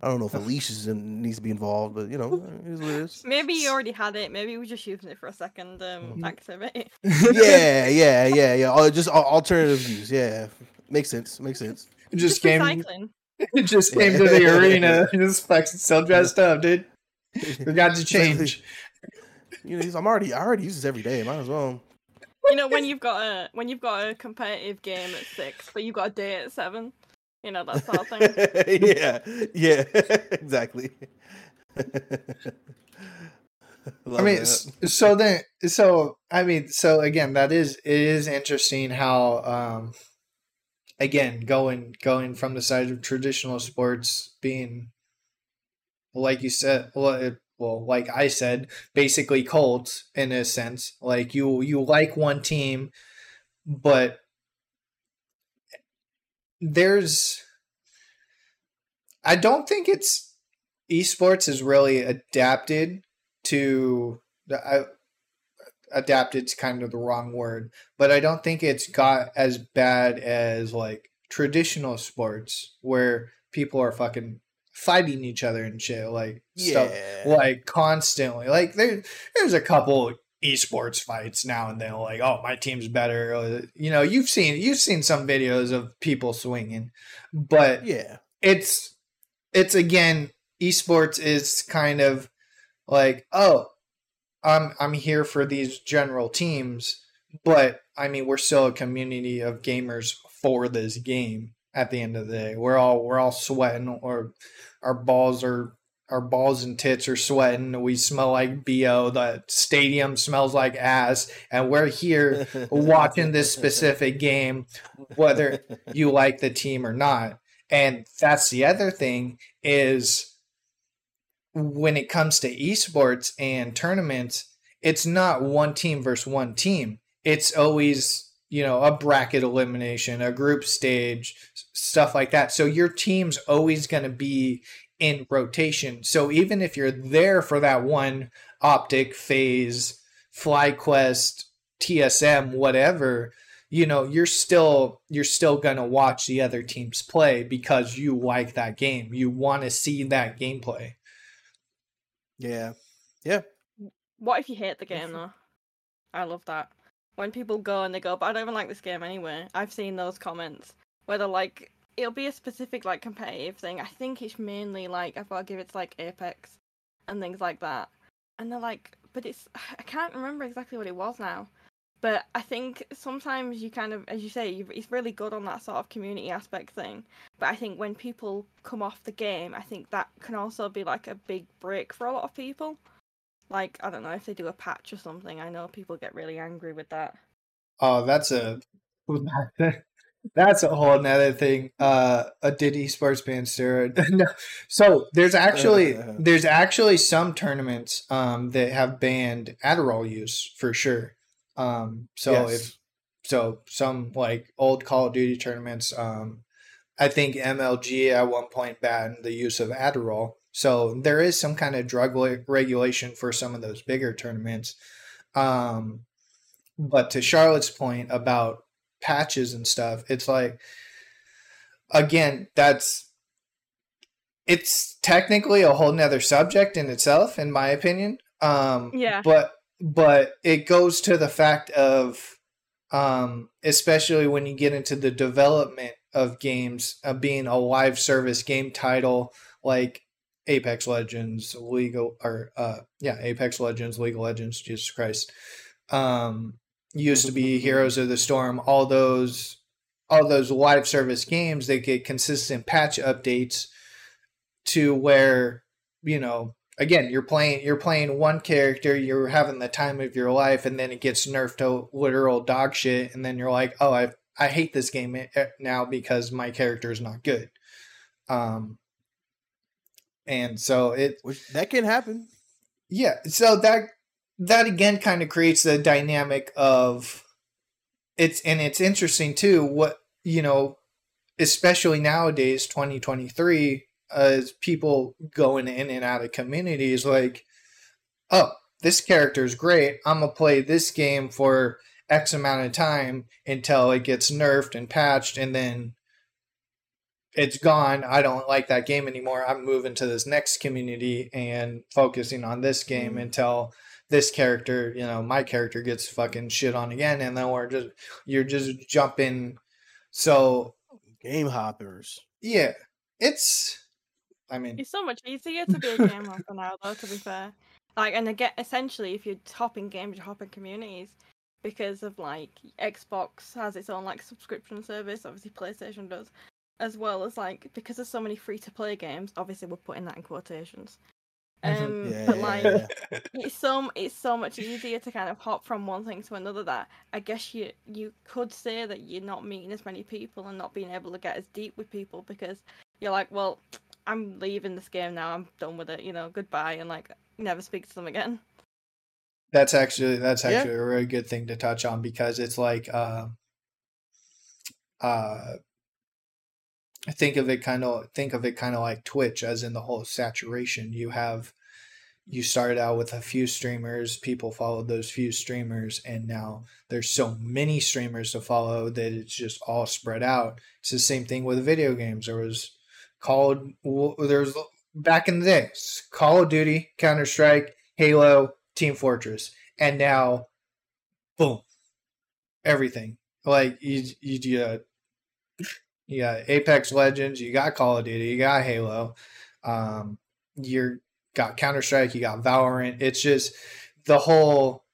Speaker 3: I don't know if a leash is in, needs to be involved, but you know, it is what it is.
Speaker 2: Maybe you already had it. Maybe we're just using it for a second um,
Speaker 3: Mhm.
Speaker 2: activity. *laughs*
Speaker 3: yeah, yeah, yeah, yeah. Al- Just al- alternative views. Yeah, makes sense. Makes sense.
Speaker 1: Just
Speaker 2: Just
Speaker 1: came
Speaker 2: recycling. *laughs*
Speaker 1: it just came to the arena *laughs* just fucking still dressed up, dude. *laughs* Forgot to change.
Speaker 3: You know, he's- I'm already. I already use this every day. Might as well.
Speaker 2: You know when you've got a when you've got a competitive game at six, but you've got a day at seven. You know that sort of thing.
Speaker 3: yeah, yeah, exactly.
Speaker 1: I mean,
Speaker 3: that.
Speaker 1: so then, so I mean, so again, that is it is interesting how, um, again, going going from the side of traditional sports being, like you said, well, it, well, like I said, basically cults in a sense. Like you you like one team, but there's, I don't think it's esports is really adapted to the I, adapted's kind of the wrong word, but I don't think it's got as bad as like traditional sports where people are fucking fighting each other and shit like stuff like constantly. Like there there's a couple esports fights now and then like oh my team's better you know you've seen you've seen some videos of people swinging but
Speaker 3: yeah,
Speaker 1: it's it's again esports is kind of like oh i'm i'm here for these general teams but i mean we're still a community of gamers for this game at the end of the day we're all we're all sweating or our balls are our balls and tits are sweating we smell like bo the stadium smells like ass and we're here *laughs* watching this specific game whether you like the team or not. And that's the other thing is when it comes to esports and tournaments, it's not one team versus one team. It's always, you know, a bracket elimination, a group stage, stuff like that. So your team's always going to be in rotation. So even if you're there for that one OpTic FaZe, FlyQuest, TSM, whatever, you know you're still you're still going to watch the other teams play because you like that game you want to see that gameplay
Speaker 3: yeah, Yeah.
Speaker 2: What if you hate the game though? I love that. When people go and they go, but I don't even like this game anyway. I've seen those comments where they're like, it'll be a specific like competitive thing. I think it's mainly like I've got to give it to like Apex and things like that. And they're like, but it's *sighs* I can't remember exactly what it was now. But I think sometimes you kind of, as you say, you it's really good on that sort of community aspect thing. But I think when people come off the game, I think that can also be like a big break for a lot of people like I don't know if they do a patch or something. I know people get really angry with that.
Speaker 1: oh that's a *laughs* that's a whole another thing uh a did esports ban steroid *laughs* no. so there's actually *laughs* there's actually some tournaments um that have banned adderall use for sure Um, so
Speaker 3: Yes.
Speaker 1: if so, some like old Call of Duty tournaments. Um, I think MLG at one point banned the use of Adderall. So there is some kind of drug le- regulation for some of those bigger tournaments. Um, but to Charlotte's point about patches and stuff, it's like again, that's it's technically a whole nother subject in itself, in my opinion. Um,
Speaker 2: Yeah.
Speaker 1: But but it goes to the fact of, um, especially when you get into the development of games, uh, being a live service game title like Apex Legends, Legal or uh, yeah, Apex Legends, League of Legends, Jesus Christ. Um, used to be Heroes of the Storm. All those all those live service games, they get consistent patch updates to where you know again you're playing you're playing one character you're having the time of your life and then it gets nerfed to literal dog shit and then you're like oh i i hate this game eh, now because my character is not good um and so it
Speaker 3: Which that can happen.
Speaker 1: yeah so that that again kind of creates the dynamic of it's and it's interesting too what you know especially nowadays 2023 as people going in and out of communities like oh this character is great i'm gonna play this game for x amount of time until it gets nerfed and patched and then it's gone i don't like that game anymore i'm moving to this next community and focusing on this game
Speaker 3: Mm.
Speaker 1: until this character you know my character gets fucking shit on again and then we're just you're just jumping so
Speaker 3: Game hoppers.
Speaker 1: yeah it's i mean
Speaker 2: It's so much easier to be a *laughs* game hopper now, though. To be fair, like, and again, essentially, if you're hopping games, you're hopping communities because of like Xbox has its own like subscription service. Obviously, PlayStation does, as well as like because there's so many free to play games. Obviously, we're putting that in quotations.
Speaker 1: Mhm.
Speaker 2: Um,
Speaker 3: Yeah,
Speaker 2: but
Speaker 3: yeah,
Speaker 2: like,
Speaker 3: yeah.
Speaker 2: it's so it's so much easier to kind of hop from one thing to another that I guess you you could say that you're not meeting as many people and not being able to get as deep with people because you're like, well, I'm leaving this game now. I'm done with it. You know, goodbye, and like never speak to them again.
Speaker 1: That's actually that's
Speaker 3: Yeah.
Speaker 1: actually a really good thing to touch on because it's like uh, uh, think of it kind of think of it kind of like Twitch, as in the whole saturation. You have you started out with a few streamers, people followed those few streamers, and now there's so many streamers to follow that it's just all spread out. It's the same thing with video games. There was called there was back in the days Call of Duty, Counter Strike, Halo, Team Fortress, and now, boom, everything. Like you, you, you, got, you got Apex Legends, you got Call of Duty, you got Halo, um, you got Counter Strike, you got Valorant. It's just the whole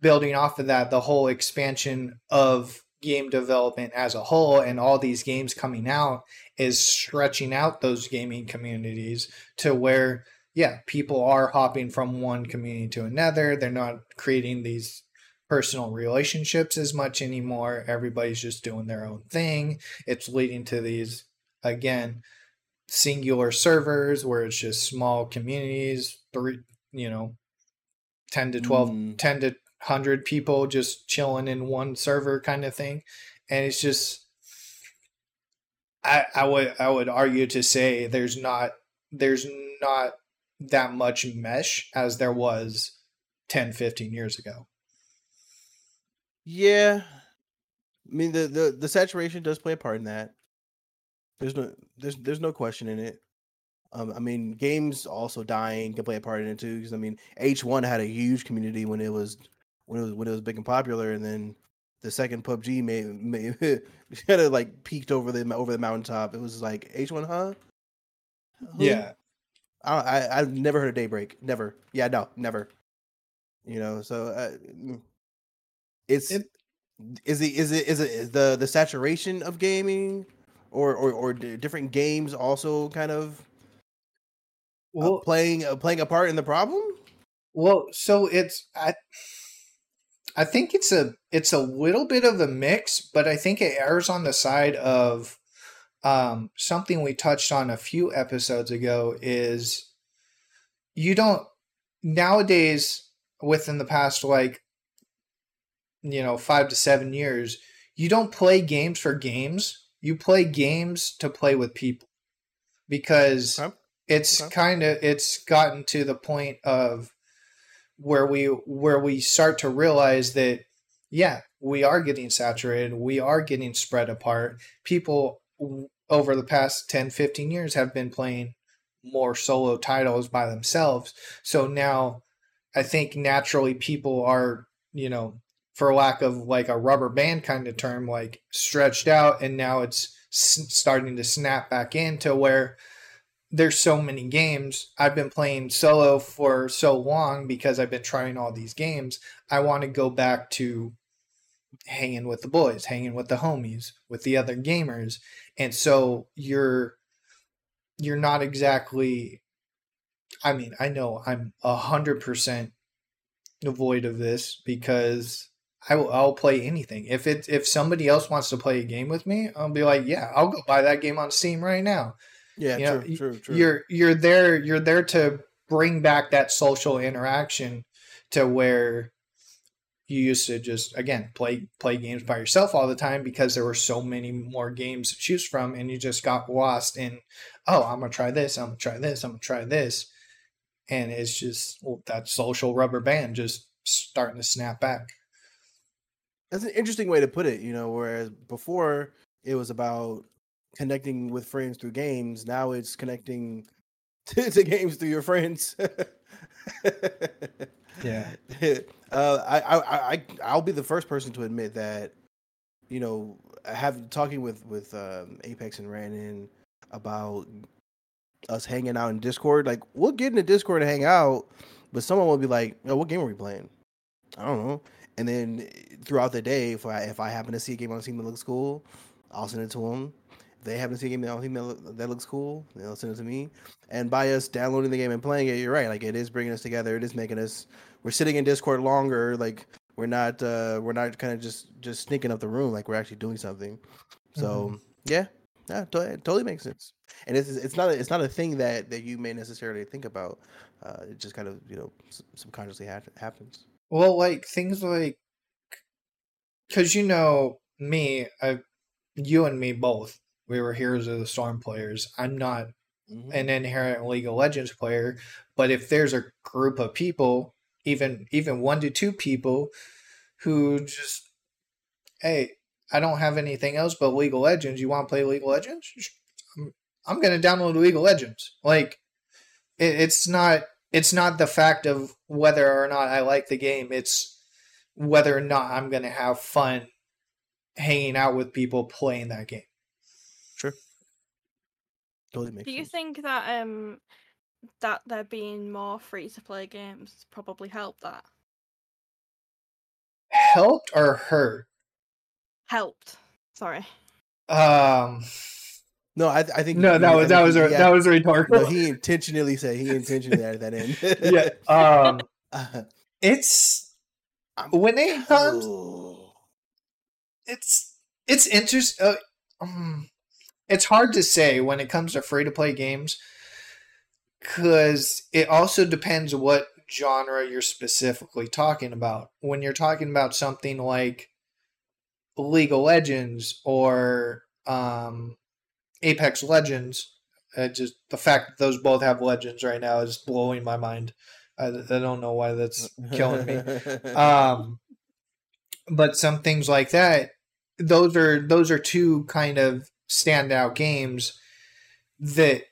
Speaker 1: building off of that, the whole expansion of game development as a whole, and all these games coming out is stretching out those gaming communities to where yeah, people are hopping from one community to another. They're not creating these personal relationships as much anymore. Everybody's just doing their own thing. It's leading to these, again, singular servers where it's just small communities, three, you know, 10 to 12,
Speaker 3: Mm.
Speaker 1: 10 to 100 people just chilling in one server kind of thing. And it's just, I, I would I would argue to say there's not there's not that much mesh as there was 10 15 years ago
Speaker 3: Yeah, I mean the, the the saturation does play a part in that. There's no there's there's no question in it. Um, I mean, games also dying can play a part in it too. Because I mean, H one had a huge community when it was when it was when it was big and popular, and then the second PUBG may may *laughs* kind of like peaked over the over the mountaintop. It was like H one, huh?
Speaker 1: Yeah
Speaker 3: I, I I've never heard of Daybreak. Never. Yeah, no, never. You know, so uh, mm, it's
Speaker 1: It-
Speaker 3: is it is it is it is the the saturation of gaming, or or or different games also kind of uh, playing uh, playing a part in the problem?
Speaker 1: well so it's i i think it's a it's a little bit of a mix but i think it errs on the side of um something we touched on a few episodes ago is you don't nowadays within the past like you know, five to seven years, you don't play games for games. You play games to play with people because
Speaker 3: Okay.
Speaker 1: it's
Speaker 3: Okay.
Speaker 1: kind of it's gotten to the point of where we where we start to realize that yeah we are getting saturated we are getting spread apart. People over the past 10 15 years have been playing more solo titles by themselves. So now i think naturally people are you know for lack of like a rubber band kind of term like stretched out and now it's starting to snap back into where there's so many games. I've been playing solo for so long because I've been trying all these games. I want to go back to hanging with the boys, hanging with the homies, with the other gamers. And so you're you're not exactly I mean, I know I'm a hundred percent devoid of this because I will I'll play anything. If it if somebody else wants to play a game with me, I'll be like, yeah, I'll go buy that game on Steam right now
Speaker 3: Yeah,
Speaker 1: you know,
Speaker 3: true, true, true.
Speaker 1: you're you're there you're there to bring back that social interaction to where you used to just again play play games by yourself all the time because there were so many more games to choose from and you just got lost in oh i'm gonna try this i'm gonna try this i'm gonna try this and it's just well, that social rubber band just starting to snap back
Speaker 3: That's an interesting way to put it, you know, whereas before it was about connecting with friends through games, now it's connecting *laughs* to, to games through your friends.
Speaker 1: Yeah. *laughs*
Speaker 3: uh, I, I, I, I'll be the first person to admit that, you know, I have talking with with um, Apex and Rannon about us hanging out in Discord. Like, we'll get in the Discord to hang out, but someone will be like, "Oh, what game are we playing?" I don't know. And then throughout the day, if I if I happen to see a game on Steam that looks cool, I'll send it to them. They haven't seen a game on Steam that, look, that looks cool, they'll send it to me. And by us downloading the game and playing it, you're right. Like it is bringing us together. It is making us. We're sitting in Discord longer. Like we're not. uh We're not kind of just just sneaking up the room. Like we're actually doing something. So yeah, yeah, to- totally makes sense. And it's it's not a, it's not a thing that that you may necessarily think about. Uh, it just kind of you know subconsciously ha- happens.
Speaker 1: Well, like things like, because you know me, I, you and me both, we were Heroes of the Storm players. I'm not
Speaker 3: Mhm.
Speaker 1: an inherent League of Legends player, but if there's a group of people, even even one to two people, who just, hey, I don't have anything else but League of Legends. You want to play League of Legends? I'm, I'm gonna download League of Legends. Like, it, it's not it's not the fact of whether or not I like the game. It's whether or not I'm gonna have fun hanging out with people playing that game.
Speaker 3: Totally makes
Speaker 2: Do you
Speaker 3: sense.
Speaker 2: think that um that there being more free to play games probably helped that?
Speaker 1: Helped or hurt?
Speaker 2: Helped. Sorry.
Speaker 1: Um,
Speaker 3: No, I, th- I think
Speaker 1: no, that was that was a, that was rhetorical.
Speaker 3: No, *laughs* he intentionally said he intentionally added that in.
Speaker 1: yeah. Um, *laughs*
Speaker 3: Uh,
Speaker 1: it's when it comes, it's it's interesting. Uh, um, it's hard to say when it comes to free to play games because it also depends what genre you're specifically talking about. When you're talking about something like League of Legends or um, Apex Legends, uh, just the fact that those both have legends right now is blowing my mind. I, I don't know why that's killing me. *laughs* Um, but some things like that, those are those are two kind of standout games that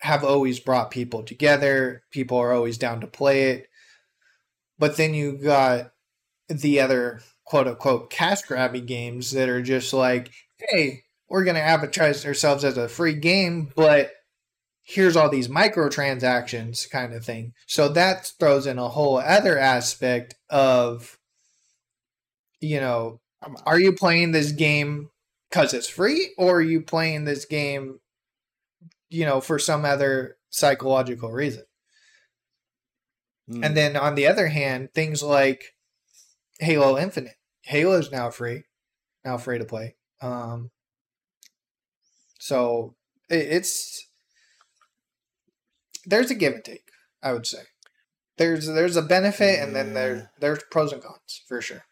Speaker 1: have always brought people together. People are always down to play it. But then you got the other quote unquote cash grabby games that are just like, hey, we're gonna advertise ourselves as a free game, but here's all these microtransactions kind of thing. So that throws in a whole other aspect of you know, are you playing this game because it's free or are you playing this game you know for some other psychological reason?
Speaker 3: Mm.
Speaker 1: and then on the other hand things like halo infinite. Halo's now free now free to play. Um so it, it's there's a give and take i would say. There's there's a benefit and then there there's pros and cons for sure.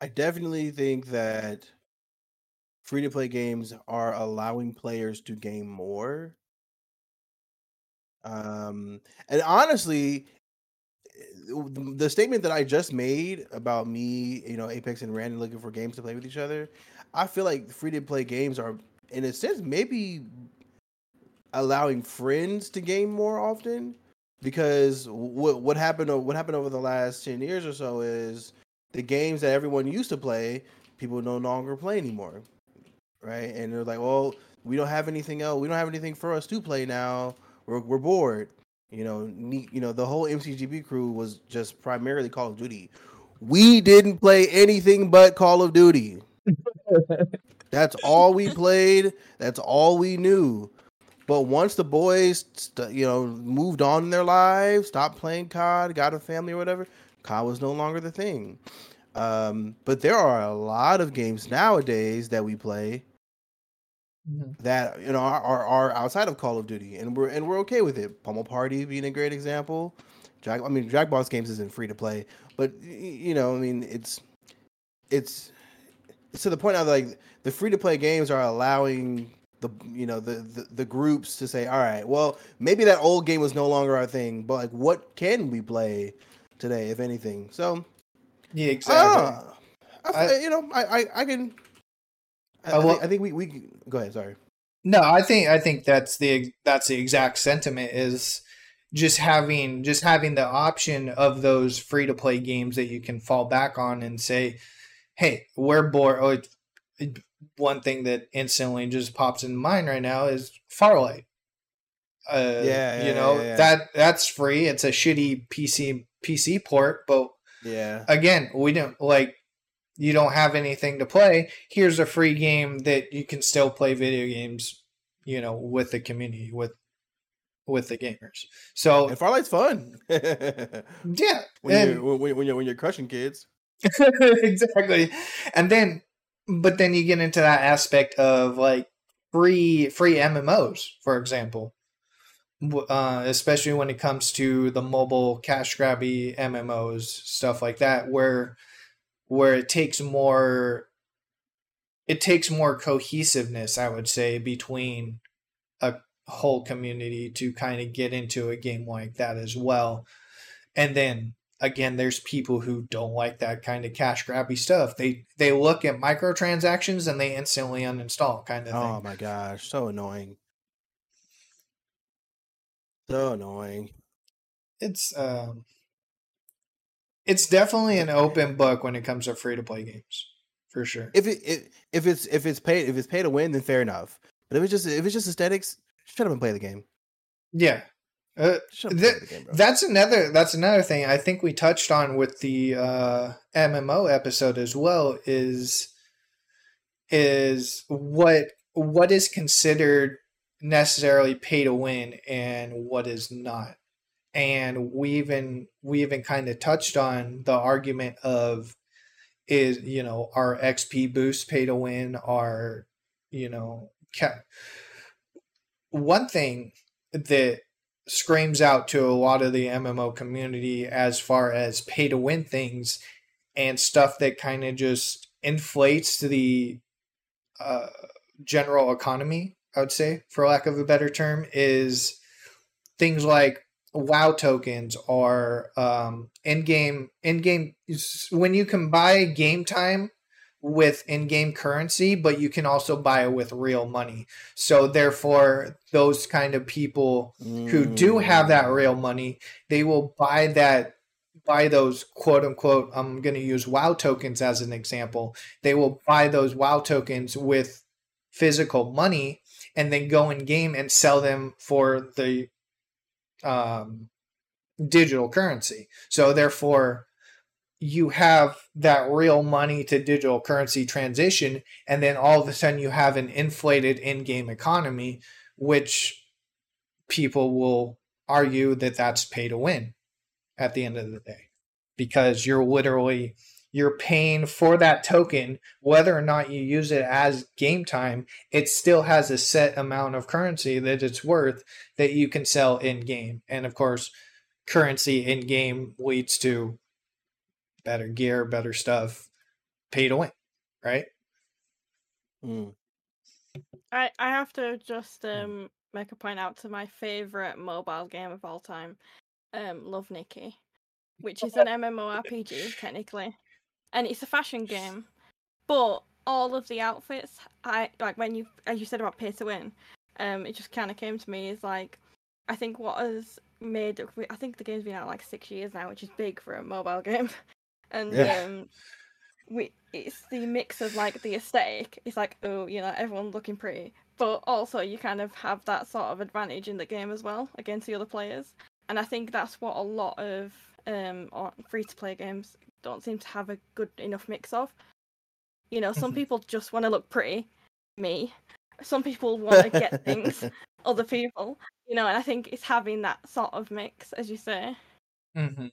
Speaker 3: I definitely think that free to play games are allowing players to game more. Um, and honestly, eh, the statement that I just made about me, you know, Apex and Random looking for games to play with each other, I feel like free to play games are, in a sense, maybe allowing friends to game more often. Because what what happened what happened over the last ten years or so is the games that everyone used to play, people no longer play anymore, right? And they're like, well, we don't have anything else. We don't have anything for us to play now. We're we're bored. You know, you know, the whole MCGB crew was just primarily Call of Duty. We didn't play anything but Call of Duty. *laughs* That's all we played. That's all we knew. But once the boys, st- you know, moved on in their lives, stopped playing COD, got a family or whatever, COD was no longer the thing. Um, but there are a lot of games nowadays that we play mm-hmm. that you know are, are, are outside of Call of Duty, and we're and we're okay with it. Pummel Party being a great example. Jack, I mean, Jackbox Games isn't free to play, but you know, I mean, it's it's it's to the point of like the free to play games are allowing the you know the, the, the groups to say, all right, well, maybe that old game was no longer our thing, but like, what can we play today, if anything? So,
Speaker 1: yeah, exactly.
Speaker 3: Uh, I, I, you know, I I, I can. I, well, I, think, I think we we go ahead. Sorry.
Speaker 1: No, I think I think that's the that's the exact sentiment is just having just having the option of those free to play games that you can fall back on and say, "Hey, we're bored." Oh, one thing that instantly just pops in mind right now is Farlight. Uh, yeah, yeah, you know yeah, yeah. that that's free. It's a shitty PC PC port, but
Speaker 3: yeah,
Speaker 1: again, we don't like you don't have anything to play. Here's a free game that you can still play video games, you know, with the community with with the gamers. So
Speaker 3: and Farlight's fun. *laughs*
Speaker 1: yeah,
Speaker 3: when and, you're when, when you're when you're crushing kids. *laughs*
Speaker 1: exactly, and then but then you get into that aspect of like free free MMOs, for example. Uh, especially when it comes to the mobile cash grabby MMOs, stuff like that, where where it takes more it takes more cohesiveness, I would say, between a whole community to kind of get into a game like that as well. And then again, there's people who don't like that kind of cash grabby stuff. They they look at microtransactions and they instantly uninstall kind of
Speaker 3: oh
Speaker 1: thing.
Speaker 3: Oh my gosh, so annoying. So annoying.
Speaker 1: It's um it's definitely an open book when it comes to free to play games. For sure.
Speaker 3: If it if, if it's if it's paid if it's pay to win, then fair enough. But if it's just if it's just aesthetics, shut up and play the game.
Speaker 1: Yeah, uh, th- game, that's another that's another thing I think we touched on with the uh, MMO episode as well is is what what is considered necessarily pay to win and what is not. And we even we even kind of touched on the argument of is you know our XP boost pay to win are you know ca- one thing that screams out to a lot of the MMO community as far as pay to win things and stuff that kind of just inflates the uh, general economy, I would say, for lack of a better term, is things like WoW tokens are um, in-game in-game when you can buy game time with in-game currency, but you can also buy it with real money. So therefore, those kind of people mm. who do have that mm. real money, they will buy that buy those quote unquote I'm going to use wow tokens as an example. They will buy those wow tokens with physical money and then go in game and sell them for the um, digital currency. So therefore you have that real money to digital currency transition, and then all of a sudden you have an inflated in game economy, which people will argue that that's pay to win at the end of the day because you're literally you're paying for that token whether or not you use it as game time it still has a set amount of currency that it's worth that you can sell in game and of course currency in game leads to better gear, better stuff, pay to win, right?
Speaker 3: Mm.
Speaker 2: I I have to just um make a point out to my favorite mobile game of all time, um, Love Nikki, which is an MMORPG technically, and it's a fashion game, but all of the outfits, I like when you as you said about pay to win, um, it just kind of came to me is like, I think what has made I think the game's been out like six years now, which is big for a mobile game, *laughs* and
Speaker 3: Yeah.
Speaker 2: um, we it's the mix of like the aesthetic. It's like oh, you know, everyone looking pretty, but also you kind of have that sort of advantage in the game as well against the other players. And I think that's what a lot of um free to play games don't seem to have a good enough mix of. You know, some
Speaker 1: Mhm.
Speaker 2: people just want to look pretty, me. Some people want to get things, *laughs* other people. You know, and I think it's having that sort of mix, as you say.
Speaker 1: Mm-hmm.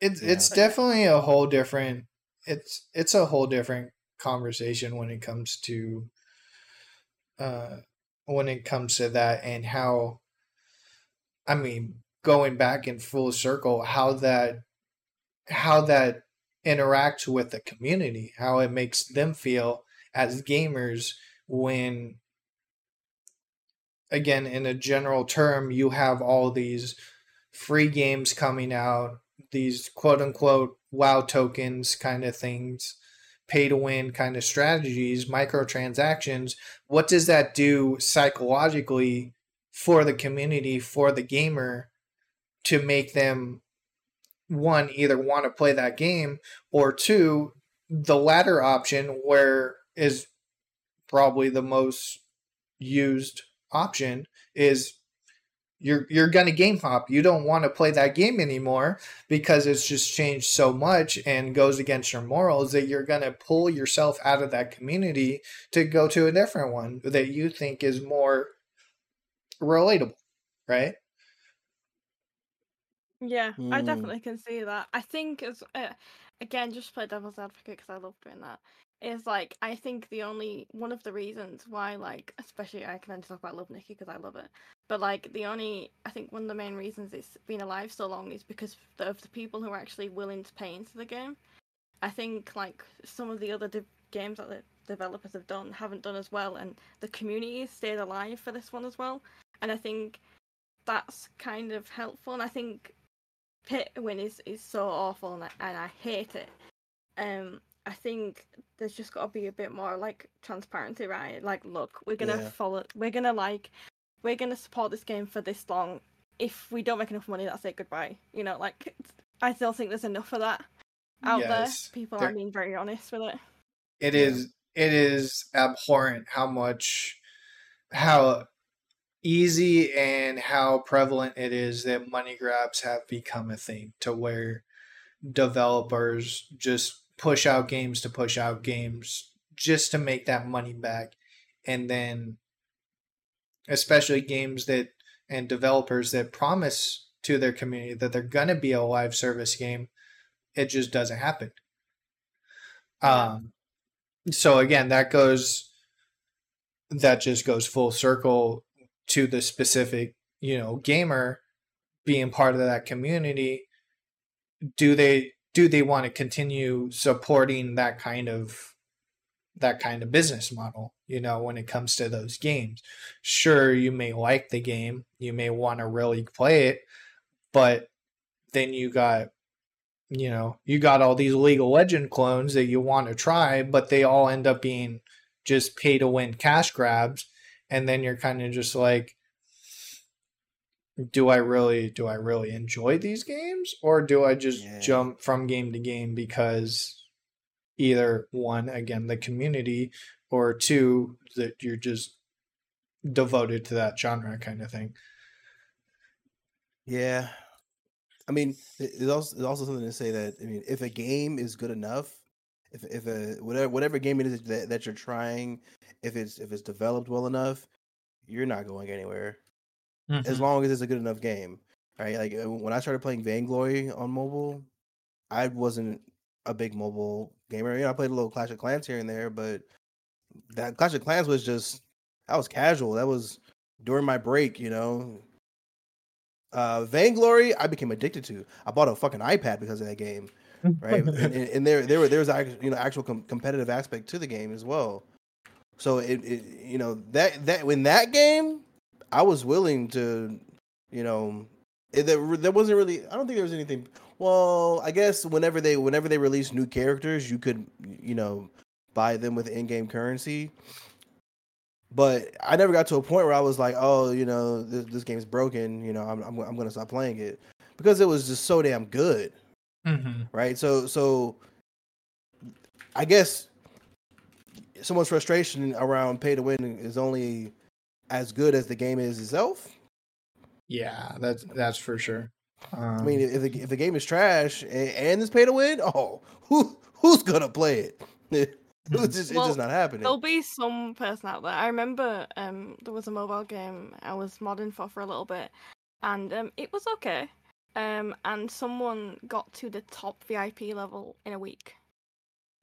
Speaker 1: It's
Speaker 3: Yeah.
Speaker 1: it's definitely a whole different. It's it's a whole different conversation when it comes to, uh, when it comes to that and how. I mean, going back in full circle, how that, how that interacts with the community, how it makes them feel as gamers when again in a general term you have all these free games coming out these quote unquote wow tokens kind of things pay to win kind of strategies microtransactions. What does that do psychologically for the community for the gamer to make them one either want to play that game or two the latter option where is probably the most used option is you're you're gonna game hop. You don't want to play that game anymore because it's just changed so much and goes against your morals that you're gonna pull yourself out of that community to go to a different one that you think is more relatable, right?
Speaker 2: Yeah, I
Speaker 3: Mm.
Speaker 2: definitely can see that. I think as uh, again, just to play devil's advocate because I love doing that. Is like I think the only one of the reasons why like especially I can only talk about Love Nikki because I love it, but like the only I think one of the main reasons it's been alive so long is because of the, of the people who are actually willing to pay into the game. I think like some of the other de- games that the developers have done haven't done as well, and the community stayed alive for this one as well. And I think that's kind of helpful. And I think pit win is, is so awful and I, and I hate it. Um, I think there's just got to be a bit more like transparency, right? Like, look, we're gonna
Speaker 3: Yeah.
Speaker 2: follow, we're gonna like, we're gonna support this game for this long. If we don't make enough money, that's it. Goodbye. You know, like I still think there's enough of that out
Speaker 1: Yes.
Speaker 2: there. People
Speaker 1: There-
Speaker 2: are being very honest with it.
Speaker 1: It
Speaker 3: Yeah.
Speaker 1: is it is abhorrent how much how easy and how prevalent it is that money grabs have become a thing to where developers just push out games to push out games just to make that money back. And then especially games that and developers that promise to their community that they're going to be a live service game it just doesn't happen. Um so again that goes that just goes full circle to the specific you know gamer being part of that community do they do they want to continue supporting that kind of that kind of business model you know when it comes to those games? Sure you may like the game you may want to really play it but then you got you know you got all these league of legend clones that you want to try but they all end up being just pay to win cash grabs and then you're kind of just like do i really do i really enjoy these games? Or do i just
Speaker 3: Yeah.
Speaker 1: jump from game to game because either one again the community or two that you're just devoted to that genre kind of thing?
Speaker 3: Yeah, I mean, it- it's also, it's also something to say that I mean, if a game is good enough, if if a whatever whatever game it is that, that you're trying, if it's if it's developed well enough, you're not going anywhere as long as it's a good enough game, right? Like uh, when I started playing Vainglory on mobile, I wasn't a big mobile gamer. You know, I played a little Clash of Clans here and there, but that Clash of Clans was just that was casual. That was during my break, you know. Uh Vainglory, I became addicted to. I bought a fucking iPad because of that game. Right? *laughs* and, and there there there was you know actual com- competitive aspect to the game as well. So it, it you know that that in that game, I was willing to, you know, it, there, there wasn't really. I don't think there was anything. Well, I guess whenever they whenever they release new characters, you could you know buy them with in-game currency. But I never got to a point where I was like, oh, you know, this, this game's broken. You know, I'm I'm, I'm going to stop playing it because it was just so damn good,
Speaker 1: Mm-hmm.
Speaker 3: right? So so I guess someone's frustration around pay to win is only as good as the game is itself.
Speaker 1: Yeah, that's that's for sure. Um,
Speaker 3: I mean, if the, if the game is trash and, and it's pay to win, oh, *laughs* who who's gonna play it? *laughs* it's just,
Speaker 2: Well,
Speaker 3: it's just not happening.
Speaker 2: There'll be some person out there. I remember um there was a mobile game I was modding for for a little bit, and um it was okay. Um and someone got to the top VIP level in a week,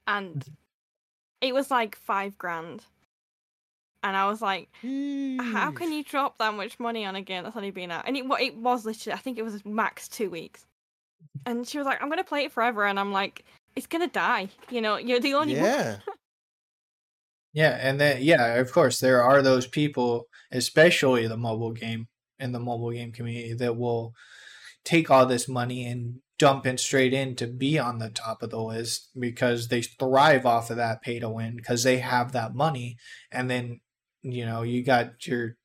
Speaker 2: and it was like five grand. And I was like, how can you drop that much money on a game that's only been out? And it it was literally, I think it was max two weeks. And she was like, I'm gonna play it forever, and I'm like, it's gonna die. You know, you're the only one.
Speaker 3: Yeah, *laughs*
Speaker 1: Yeah, and then yeah, of course there are those people, especially the mobile game in the mobile game community that will take all this money and dump it straight in to be on the top of the list because they thrive off of that pay to win because they have that money. And then you know you got your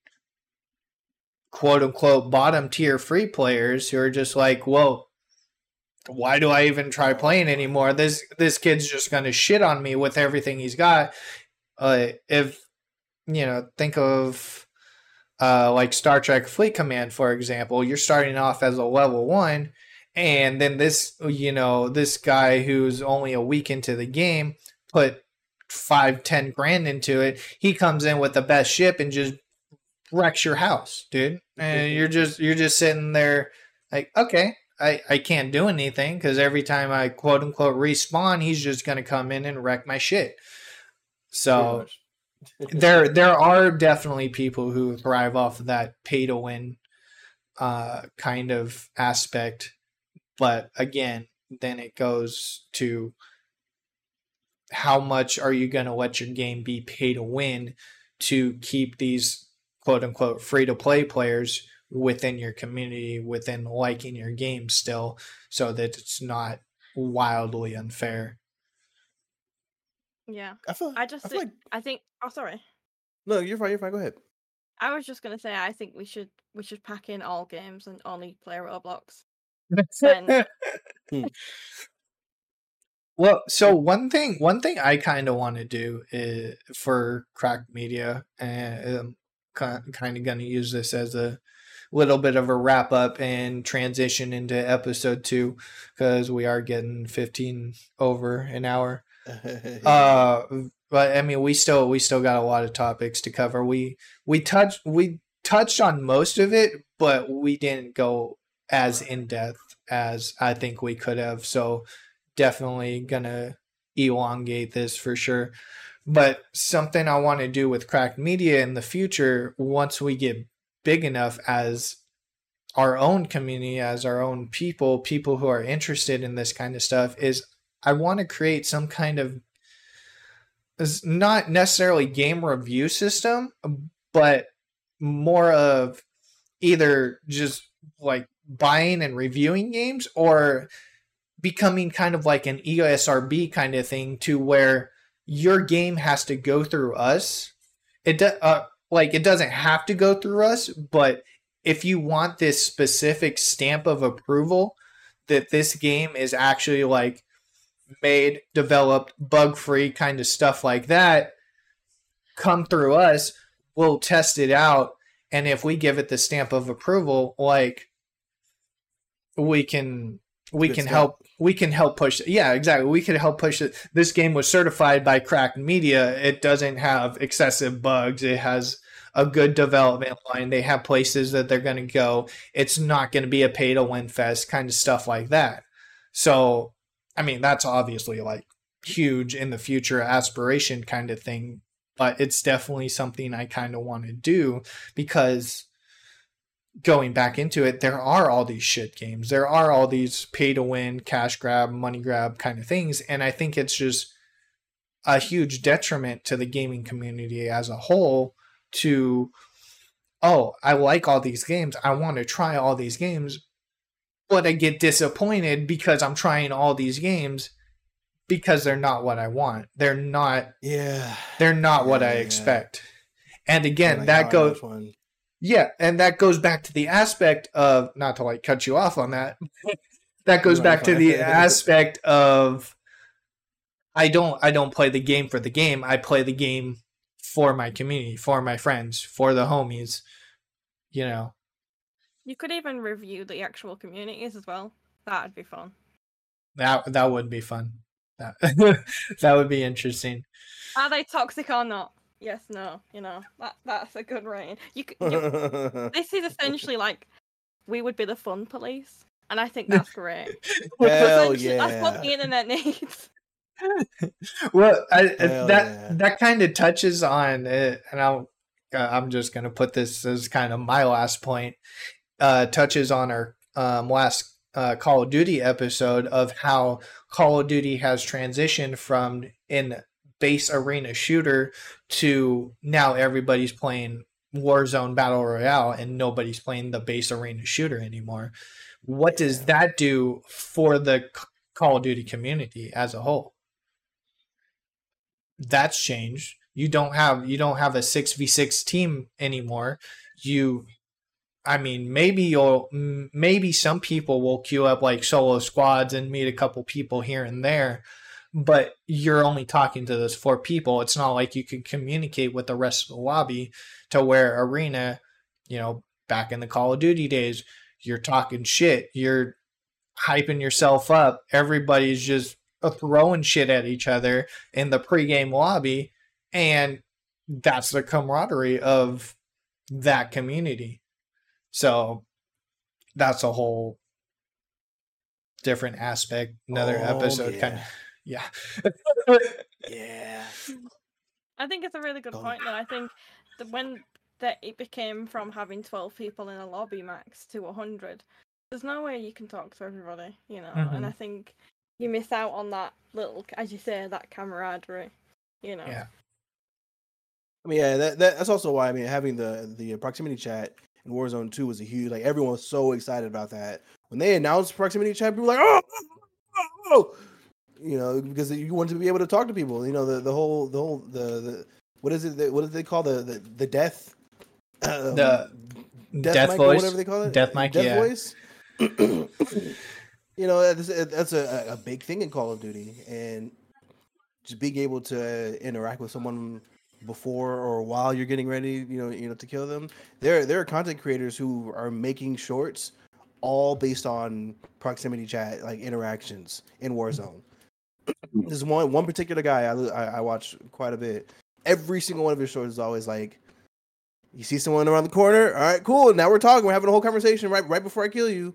Speaker 1: quote unquote bottom tier free players who are just like well why do i even try playing anymore? This this kid's just to shit on me with everything he's got. Uh, if you know, think of uh, like Star Trek Fleet Command, for example. You're starting off as a level one, and then this, you know, this guy who's only a week into the game put five, ten grand into it. He comes in with the best ship and just wrecks your house, dude. And you're just you're just sitting there like, okay, I, I can't do anything because every time I quote unquote respawn, he's just gonna come in and wreck my shit. So there there are definitely people who thrive off of that pay to win uh, kind of aspect, but again, then it goes to how much are you going to let your game be pay to win to keep these quote unquote free to play players within your community, within liking your game still, so that it's not wildly unfair.
Speaker 2: Yeah.
Speaker 3: I feel.
Speaker 2: I just
Speaker 3: I
Speaker 2: think,
Speaker 3: like
Speaker 2: I think oh sorry.
Speaker 3: no, you're fine. You're fine. Go ahead.
Speaker 2: I was just gonna say I think we should we should pack in all games and only play Roblox. Then- *laughs* hmm. *laughs*
Speaker 1: Well, so hmm. one thing, one thing I kind of want to do is for Crack Media, eh, and kind of going to use this as a little bit of a wrap up and transition into episode two because we are getting fifteen over an hour. *laughs* Uh, but I mean, we still we still got a lot of topics to cover. We we touched we touched on most of it, but we didn't go as in depth as I think we could have. So definitely gonna elongate this for sure. But something I want to do with Cracked Media in the future, once we get big enough as our own community, as our own people, people who are interested in this kind of stuff, is I want to create some kind of is not necessarily game review system, but more of either just like buying and reviewing games or becoming kind of like an E ESRB kind of thing to where your game has to go through us. It do, uh, like it doesn't have to go through us, but if you want this specific stamp of approval that this game is actually like made, developed, bug free kind of stuff like that, come through us. We'll test it out. And if we give it the stamp of approval, like we can we
Speaker 3: Good
Speaker 1: can
Speaker 3: step.
Speaker 1: help we can help push it. yeah exactly we can help push it this game was certified by cracked media it doesn't have excessive bugs it has a good development line they have places that they're going to go it's not going to be a pay to win fest kind of stuff like that so i mean that's obviously like huge in the future aspiration kind of thing but it's definitely something i kind of want to do because going back into it, there are all these shit games. There are all these pay to win, cash grab, money grab kind of things. And I think it's just a huge detriment to the gaming community as a whole to, oh, I like all these games. I want to try all these games. But I get disappointed because I'm trying all these games because they're not what I want. They're not.
Speaker 3: Yeah.
Speaker 1: They're not what
Speaker 3: Yeah,
Speaker 1: I
Speaker 3: yeah.
Speaker 1: expect. And again, that
Speaker 3: oh,
Speaker 1: goes yeah, and that goes back to the aspect of not to like cut you off on that. that goes back to the *laughs* aspect of I don't I don't play the game for the game. I play the game for my community, for my friends, for the homies. You know.
Speaker 2: You could even review the actual communities as well. That'd be fun.
Speaker 1: That that would be fun. That *laughs* that would be interesting.
Speaker 2: Are they toxic or not? Yes, no. You know that that's a good rating. You, you *laughs* this is essentially like we would be the fun police, and I think that's great. *laughs*
Speaker 3: Hell
Speaker 2: Essentially, That's what the internet needs.
Speaker 1: well, I, that
Speaker 3: yeah.
Speaker 1: that kind of touches on it, and I'll, uh, I'm just gonna put this as kind of my last point. Uh, touches on our um, last uh, Call of Duty episode of how Call of Duty has transitioned from in base arena shooter to now everybody's playing Warzone Battle Royale and nobody's playing the base arena shooter anymore. What does that do for the Call of Duty community as a whole? That's changed. You don't have you don't have a 6v6 team anymore. You I mean, maybe you'll maybe some people will queue up like solo squads and meet a couple people here and there, but you're only talking to those four people. It's not like you can communicate with the rest of the lobby to where arena, you know, back in the Call of Duty days, you're talking shit, you're hyping yourself up. Everybody's just uh, throwing shit at each other in the pregame lobby, and that's the camaraderie of that community. So that's a whole different aspect. Another
Speaker 3: Oh,
Speaker 1: episode, kind of
Speaker 3: yeah. *laughs*
Speaker 1: yeah.
Speaker 3: Yeah.
Speaker 2: I think it's a really good
Speaker 3: Oh.
Speaker 2: point. That I think that when that it became from having twelve people in a lobby max to hundred, there's no way you can talk to everybody, you know. And mm-hmm. I think you miss out on that little, as you say, that camaraderie, you know.
Speaker 1: Yeah.
Speaker 3: I mean, yeah, that, that that's also why I mean having the the proximity chat in Warzone Two was a huge like everyone was so excited about that when they announced proximity chat. People were like, oh, oh, oh," you know, because you wanted to be able to talk to people. You know, the the whole the whole the, the what is it? that- What do they call the the, the death? um,
Speaker 1: The
Speaker 3: death,
Speaker 1: death
Speaker 3: mic
Speaker 1: voice?
Speaker 3: whatever they call it.
Speaker 1: Death mic,
Speaker 3: Death
Speaker 1: yeah.
Speaker 3: voice. *coughs* you know, that's, that's a, a big thing in Call of Duty, and just being able to interact with someone before or while you're getting ready, you know, you know, to kill them. There, there are content creators who are making shorts, all based on proximity chat, like interactions in Warzone. There's one one particular guy I, I I watch quite a bit. Every single one of his shorts is always like, you see someone around the corner, all right, cool. Now we're talking, we're having a whole conversation right right before I kill you,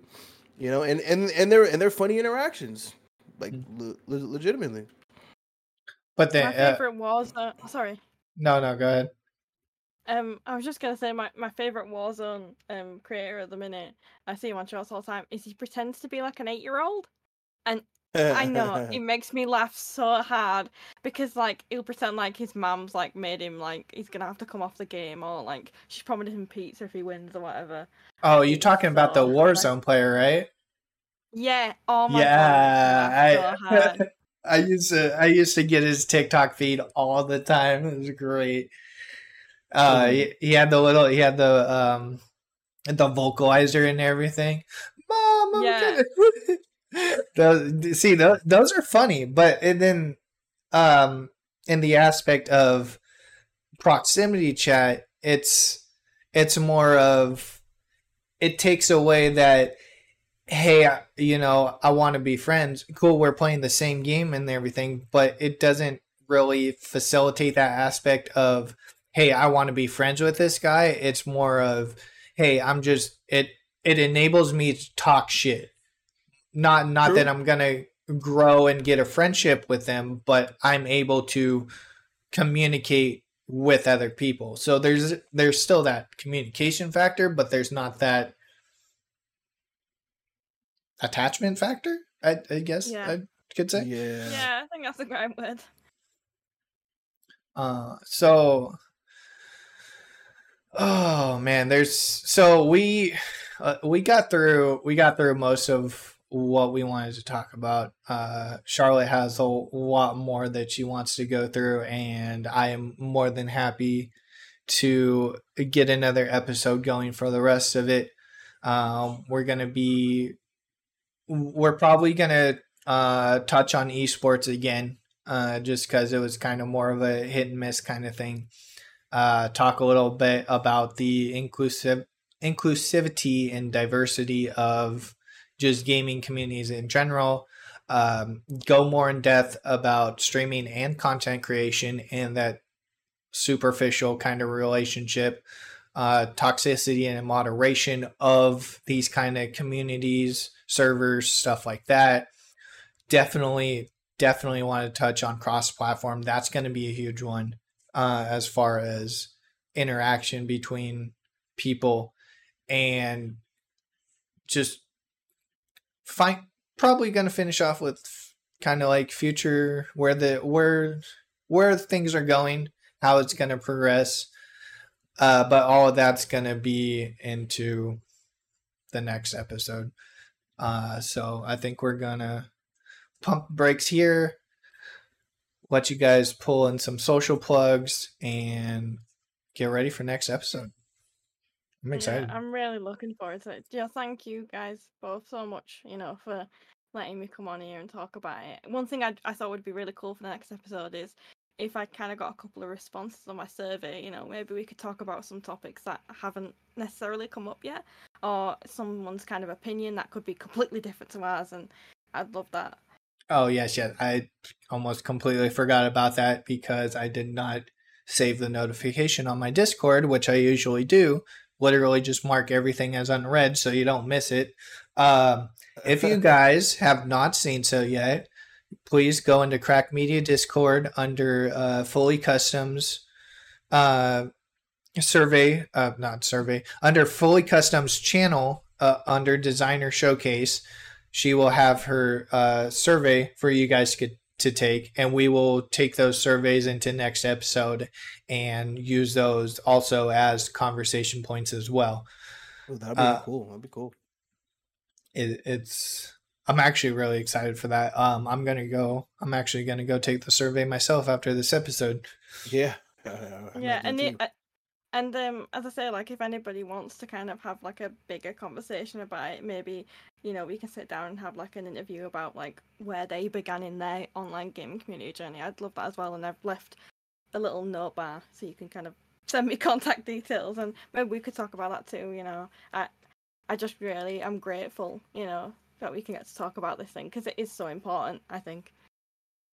Speaker 3: you know, and and and they're and they're funny interactions, like le- le- legitimately.
Speaker 1: But then,
Speaker 2: My
Speaker 1: uh,
Speaker 2: favorite was uh, sorry.
Speaker 1: No, no, go ahead.
Speaker 2: Um, I was just gonna say my, my favorite Warzone um creator at the minute. I see him on shorts all the time. Is he pretends to be like an eight year old, and I know it *laughs* makes me laugh so hard because like he'll pretend like his mum's like made him like he's gonna have to come off the game or like she's promised him pizza if he wins or whatever.
Speaker 1: Oh, you're talking about the
Speaker 2: So, like-
Speaker 1: Warzone player, right?
Speaker 2: Yeah. Oh my
Speaker 1: yeah,
Speaker 2: god. I so
Speaker 1: I, used to I used to get his TikTok feed all the time. It was great. Uh, he, he had the little he had the um the vocalizer and everything. Mom, I'm
Speaker 2: Yeah. *laughs*
Speaker 1: those, see, those, those are funny, but and then um in the aspect of proximity chat, it's it's more of it takes away that hey, I- you know, I want to be friends. Cool, we're playing the same game and everything, but it doesn't really facilitate that aspect of hey, I want to be friends with this guy. It's more of hey, I'm just it it enables me to talk shit. Not not
Speaker 3: True.
Speaker 1: that I'm going to grow and get a friendship with them, but I'm able to communicate with other people. So there's there's still that communication factor, but there's not that attachment factor. I, I guess
Speaker 2: Yeah.
Speaker 1: I could say.
Speaker 3: Yeah.
Speaker 2: Yeah, I think that's a great word.
Speaker 1: Uh, so, oh man, there's so we uh, we got through we got through most of what we wanted to talk about. Uh, Charlotte has a lot more that she wants to go through, and I am more than happy to get another episode going for the rest of it. Um, we're gonna be we're probably gonna uh, touch on esports again uh, just because it was kind of more of a hit and miss kind of thing. Uh, talk a little bit about the inclusive inclusivity and diversity of just gaming communities in general. Um, go more in depth about streaming and content creation and that superficial kind of relationship, uh, toxicity and moderation of these kind of communities, servers, stuff like that. Definitely definitely want to touch on cross platform. That's going to be a huge one uh, as far as interaction between people and just find probably going to finish off with kind of like future where the where where things are going, how it's going to progress. Uh, but all of that's going to be into the next episode. Uh, so I think we're gonna pump brakes here. Let you guys pull in some social plugs and get ready for next episode. I'm excited.
Speaker 2: Yeah, I'm really looking forward to it. Yeah, thank you guys both so much, you know, for letting me come on here and talk about it. One thing I, I thought would be really cool for the next episode is if I kind of got a couple of responses on my survey, you know, maybe we could talk about some topics that haven't necessarily come up yet, or someone's kind of opinion that could be completely different to ours, and I'd love that.
Speaker 1: Oh yes, yes. I almost completely forgot about that because I did not save the notification on my Discord, which I usually do. Literally just mark everything as unread so you don't miss it. Um, if you *laughs* guys have not seen so yet, please go into Crack Media Discord under uh, Fullycustom's uh, survey, uh, not survey, under Fullycustom's channel uh, under Designer Showcase. She will have her uh, survey for you guys to, to take, and we will take those surveys into next episode and use those also as conversation points as well.
Speaker 3: Oh, that'd be
Speaker 1: Uh,
Speaker 3: cool. That'd be cool.
Speaker 1: it, it's I'm actually really excited for that. Um, I'm gonna go. I'm actually gonna go take the survey myself after this episode.
Speaker 3: Yeah. I- I
Speaker 2: yeah, and
Speaker 3: too.
Speaker 2: it, uh, and um, as I say, like if anybody wants to kind of have like a bigger conversation about it, maybe you know we can sit down and have like an interview about like where they began in their online gaming community journey. I'd love that as well, and I've left a little note bar so you can kind of send me *laughs* contact details, and maybe we could talk about that too. You know, I I just really I'm grateful, you know, that we can get to talk about this thing because it is so important. I think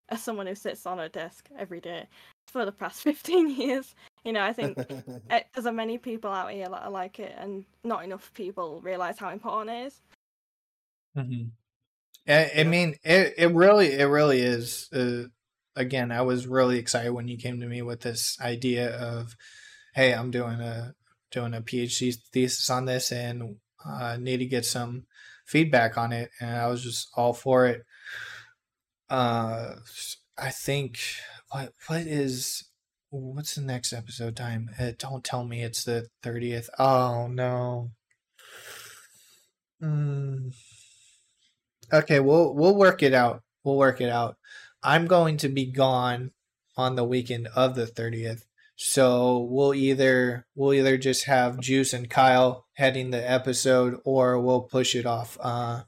Speaker 2: as someone who sits on a desk every day for the past *laughs* 15 years you know i think *laughs* uh, there's a many people out here that are like it and not enough people realize how important it is
Speaker 1: Mm-hmm. I, I mean, it it really it really is. Uh, again, I was really excited when you came to me with this idea of, hey, I'm doing a doing a PhD thesis on this and uh, need to get some feedback on it, and I was just all for it. Uh, I think what what is what's the next episode time? Uh, don't tell me it's the thirtieth. Oh no. Mm. Okay, we'll we'll work it out. We'll work it out. I'm going to be gone on the weekend of the 30th. So we'll either we'll either just have Juice and Kyle heading the episode or we'll push it off uh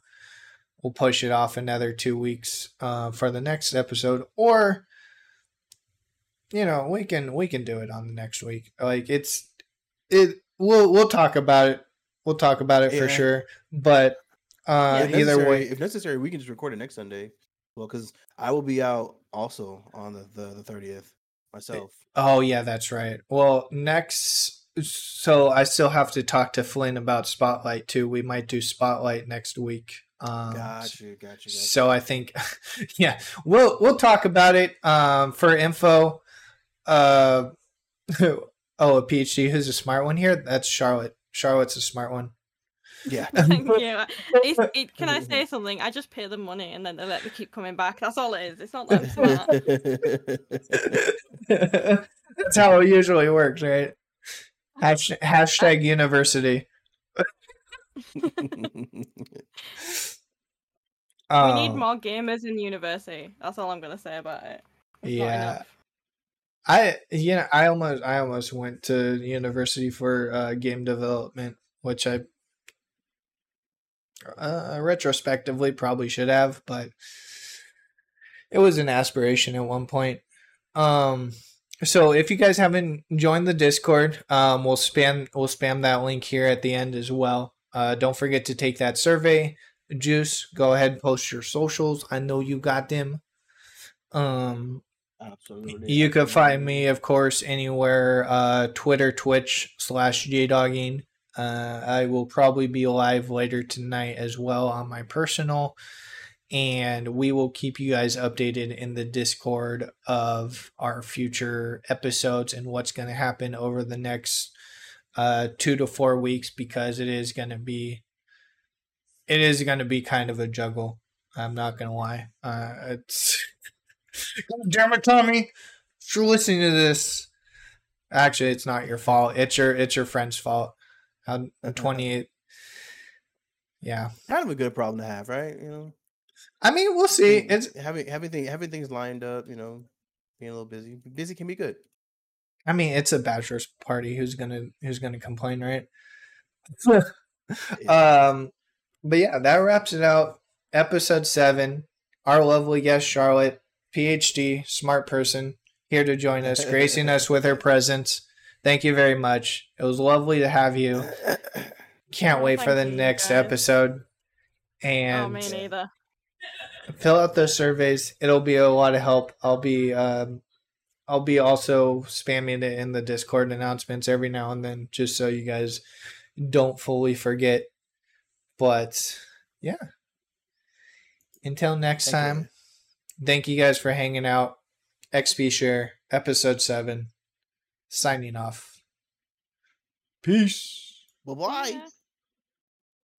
Speaker 1: we'll push it off another 2 weeks uh for the next episode or you know, we can we can do it on the next week. Like it's it we'll we'll talk about it. We'll talk about it for sure. But uh
Speaker 3: if
Speaker 1: either way
Speaker 3: if necessary, we can just record it next Sunday. Well, because I will be out also on the the thirtieth myself.
Speaker 1: Oh yeah, that's right. Well, next so I still have to talk to Flynn about Spotlight too. We might do Spotlight next week. Um
Speaker 3: Got you, got you, got you.
Speaker 1: So I think *laughs* yeah, we'll we'll talk about it um for info. Uh *laughs* oh, a PhD who's a smart one here? That's Charlotte. Charlotte's a smart one.
Speaker 3: Yeah. *laughs*
Speaker 2: Thank you. *laughs* It's, it, can I say something? I just pay them money and then they let me keep coming back. That's all it is. It's not that smart. *laughs*
Speaker 1: That's how it usually works, right? Hashtag, hashtag university.
Speaker 2: we need
Speaker 1: Um,
Speaker 2: more gamers in university. That's all I'm gonna say about it. It's
Speaker 1: Yeah. I you know I almost I almost went to university for uh, game development, which I uh, retrospectively probably should have, but it was an aspiration at one point. Um, so if you guys haven't joined the Discord, um, we'll spam we'll spam that link here at the end as well. Uh, don't forget to take that survey. Juice, go ahead and post your socials. I know you got them. Um,
Speaker 3: Absolutely.
Speaker 1: you can find me, of course, anywhere uh, Twitter, Twitch slash JDogging. Uh, I will probably be live later tonight as well on my personal. And we will keep you guys updated in the Discord of our future episodes and what's going to happen over the next uh, two to four weeks because it is going to be it is going to be kind of a juggle. I'm not going to lie. Uh, it's *laughs* Jeremy Tommy! If you're listening to this, actually, it's not your fault. It's your it's your friend's fault. Twenty eight. Yeah,
Speaker 3: kind of a good problem to have, right? You know,
Speaker 1: I mean, we'll see. It's
Speaker 3: having having thing, having things lined up. You know, being a little busy. Busy can be good.
Speaker 1: I mean, it's a bachelor's party. Who's gonna who's gonna complain, right? *laughs* um, but yeah, that wraps it out. Episode seven. Our lovely guest Charlotte, PhD, smart person, here to join us, gracing us with her *laughs* presence. Thank you very much. It was lovely to have you. Can't
Speaker 2: Oh,
Speaker 1: wait for the next
Speaker 2: guys.
Speaker 1: episode.
Speaker 2: Oh,
Speaker 1: And
Speaker 2: me neither.
Speaker 1: fill out those surveys. It'll be a lot of help. I'll be um, I'll be also spamming it in the Discord announcements every now and then, just so you guys don't fully forget. But yeah. Until next
Speaker 3: Thank you.
Speaker 1: time, thank you guys for hanging out. XP Share, episode seven. Signing off. Peace.
Speaker 3: Bye bye.
Speaker 2: Yeah.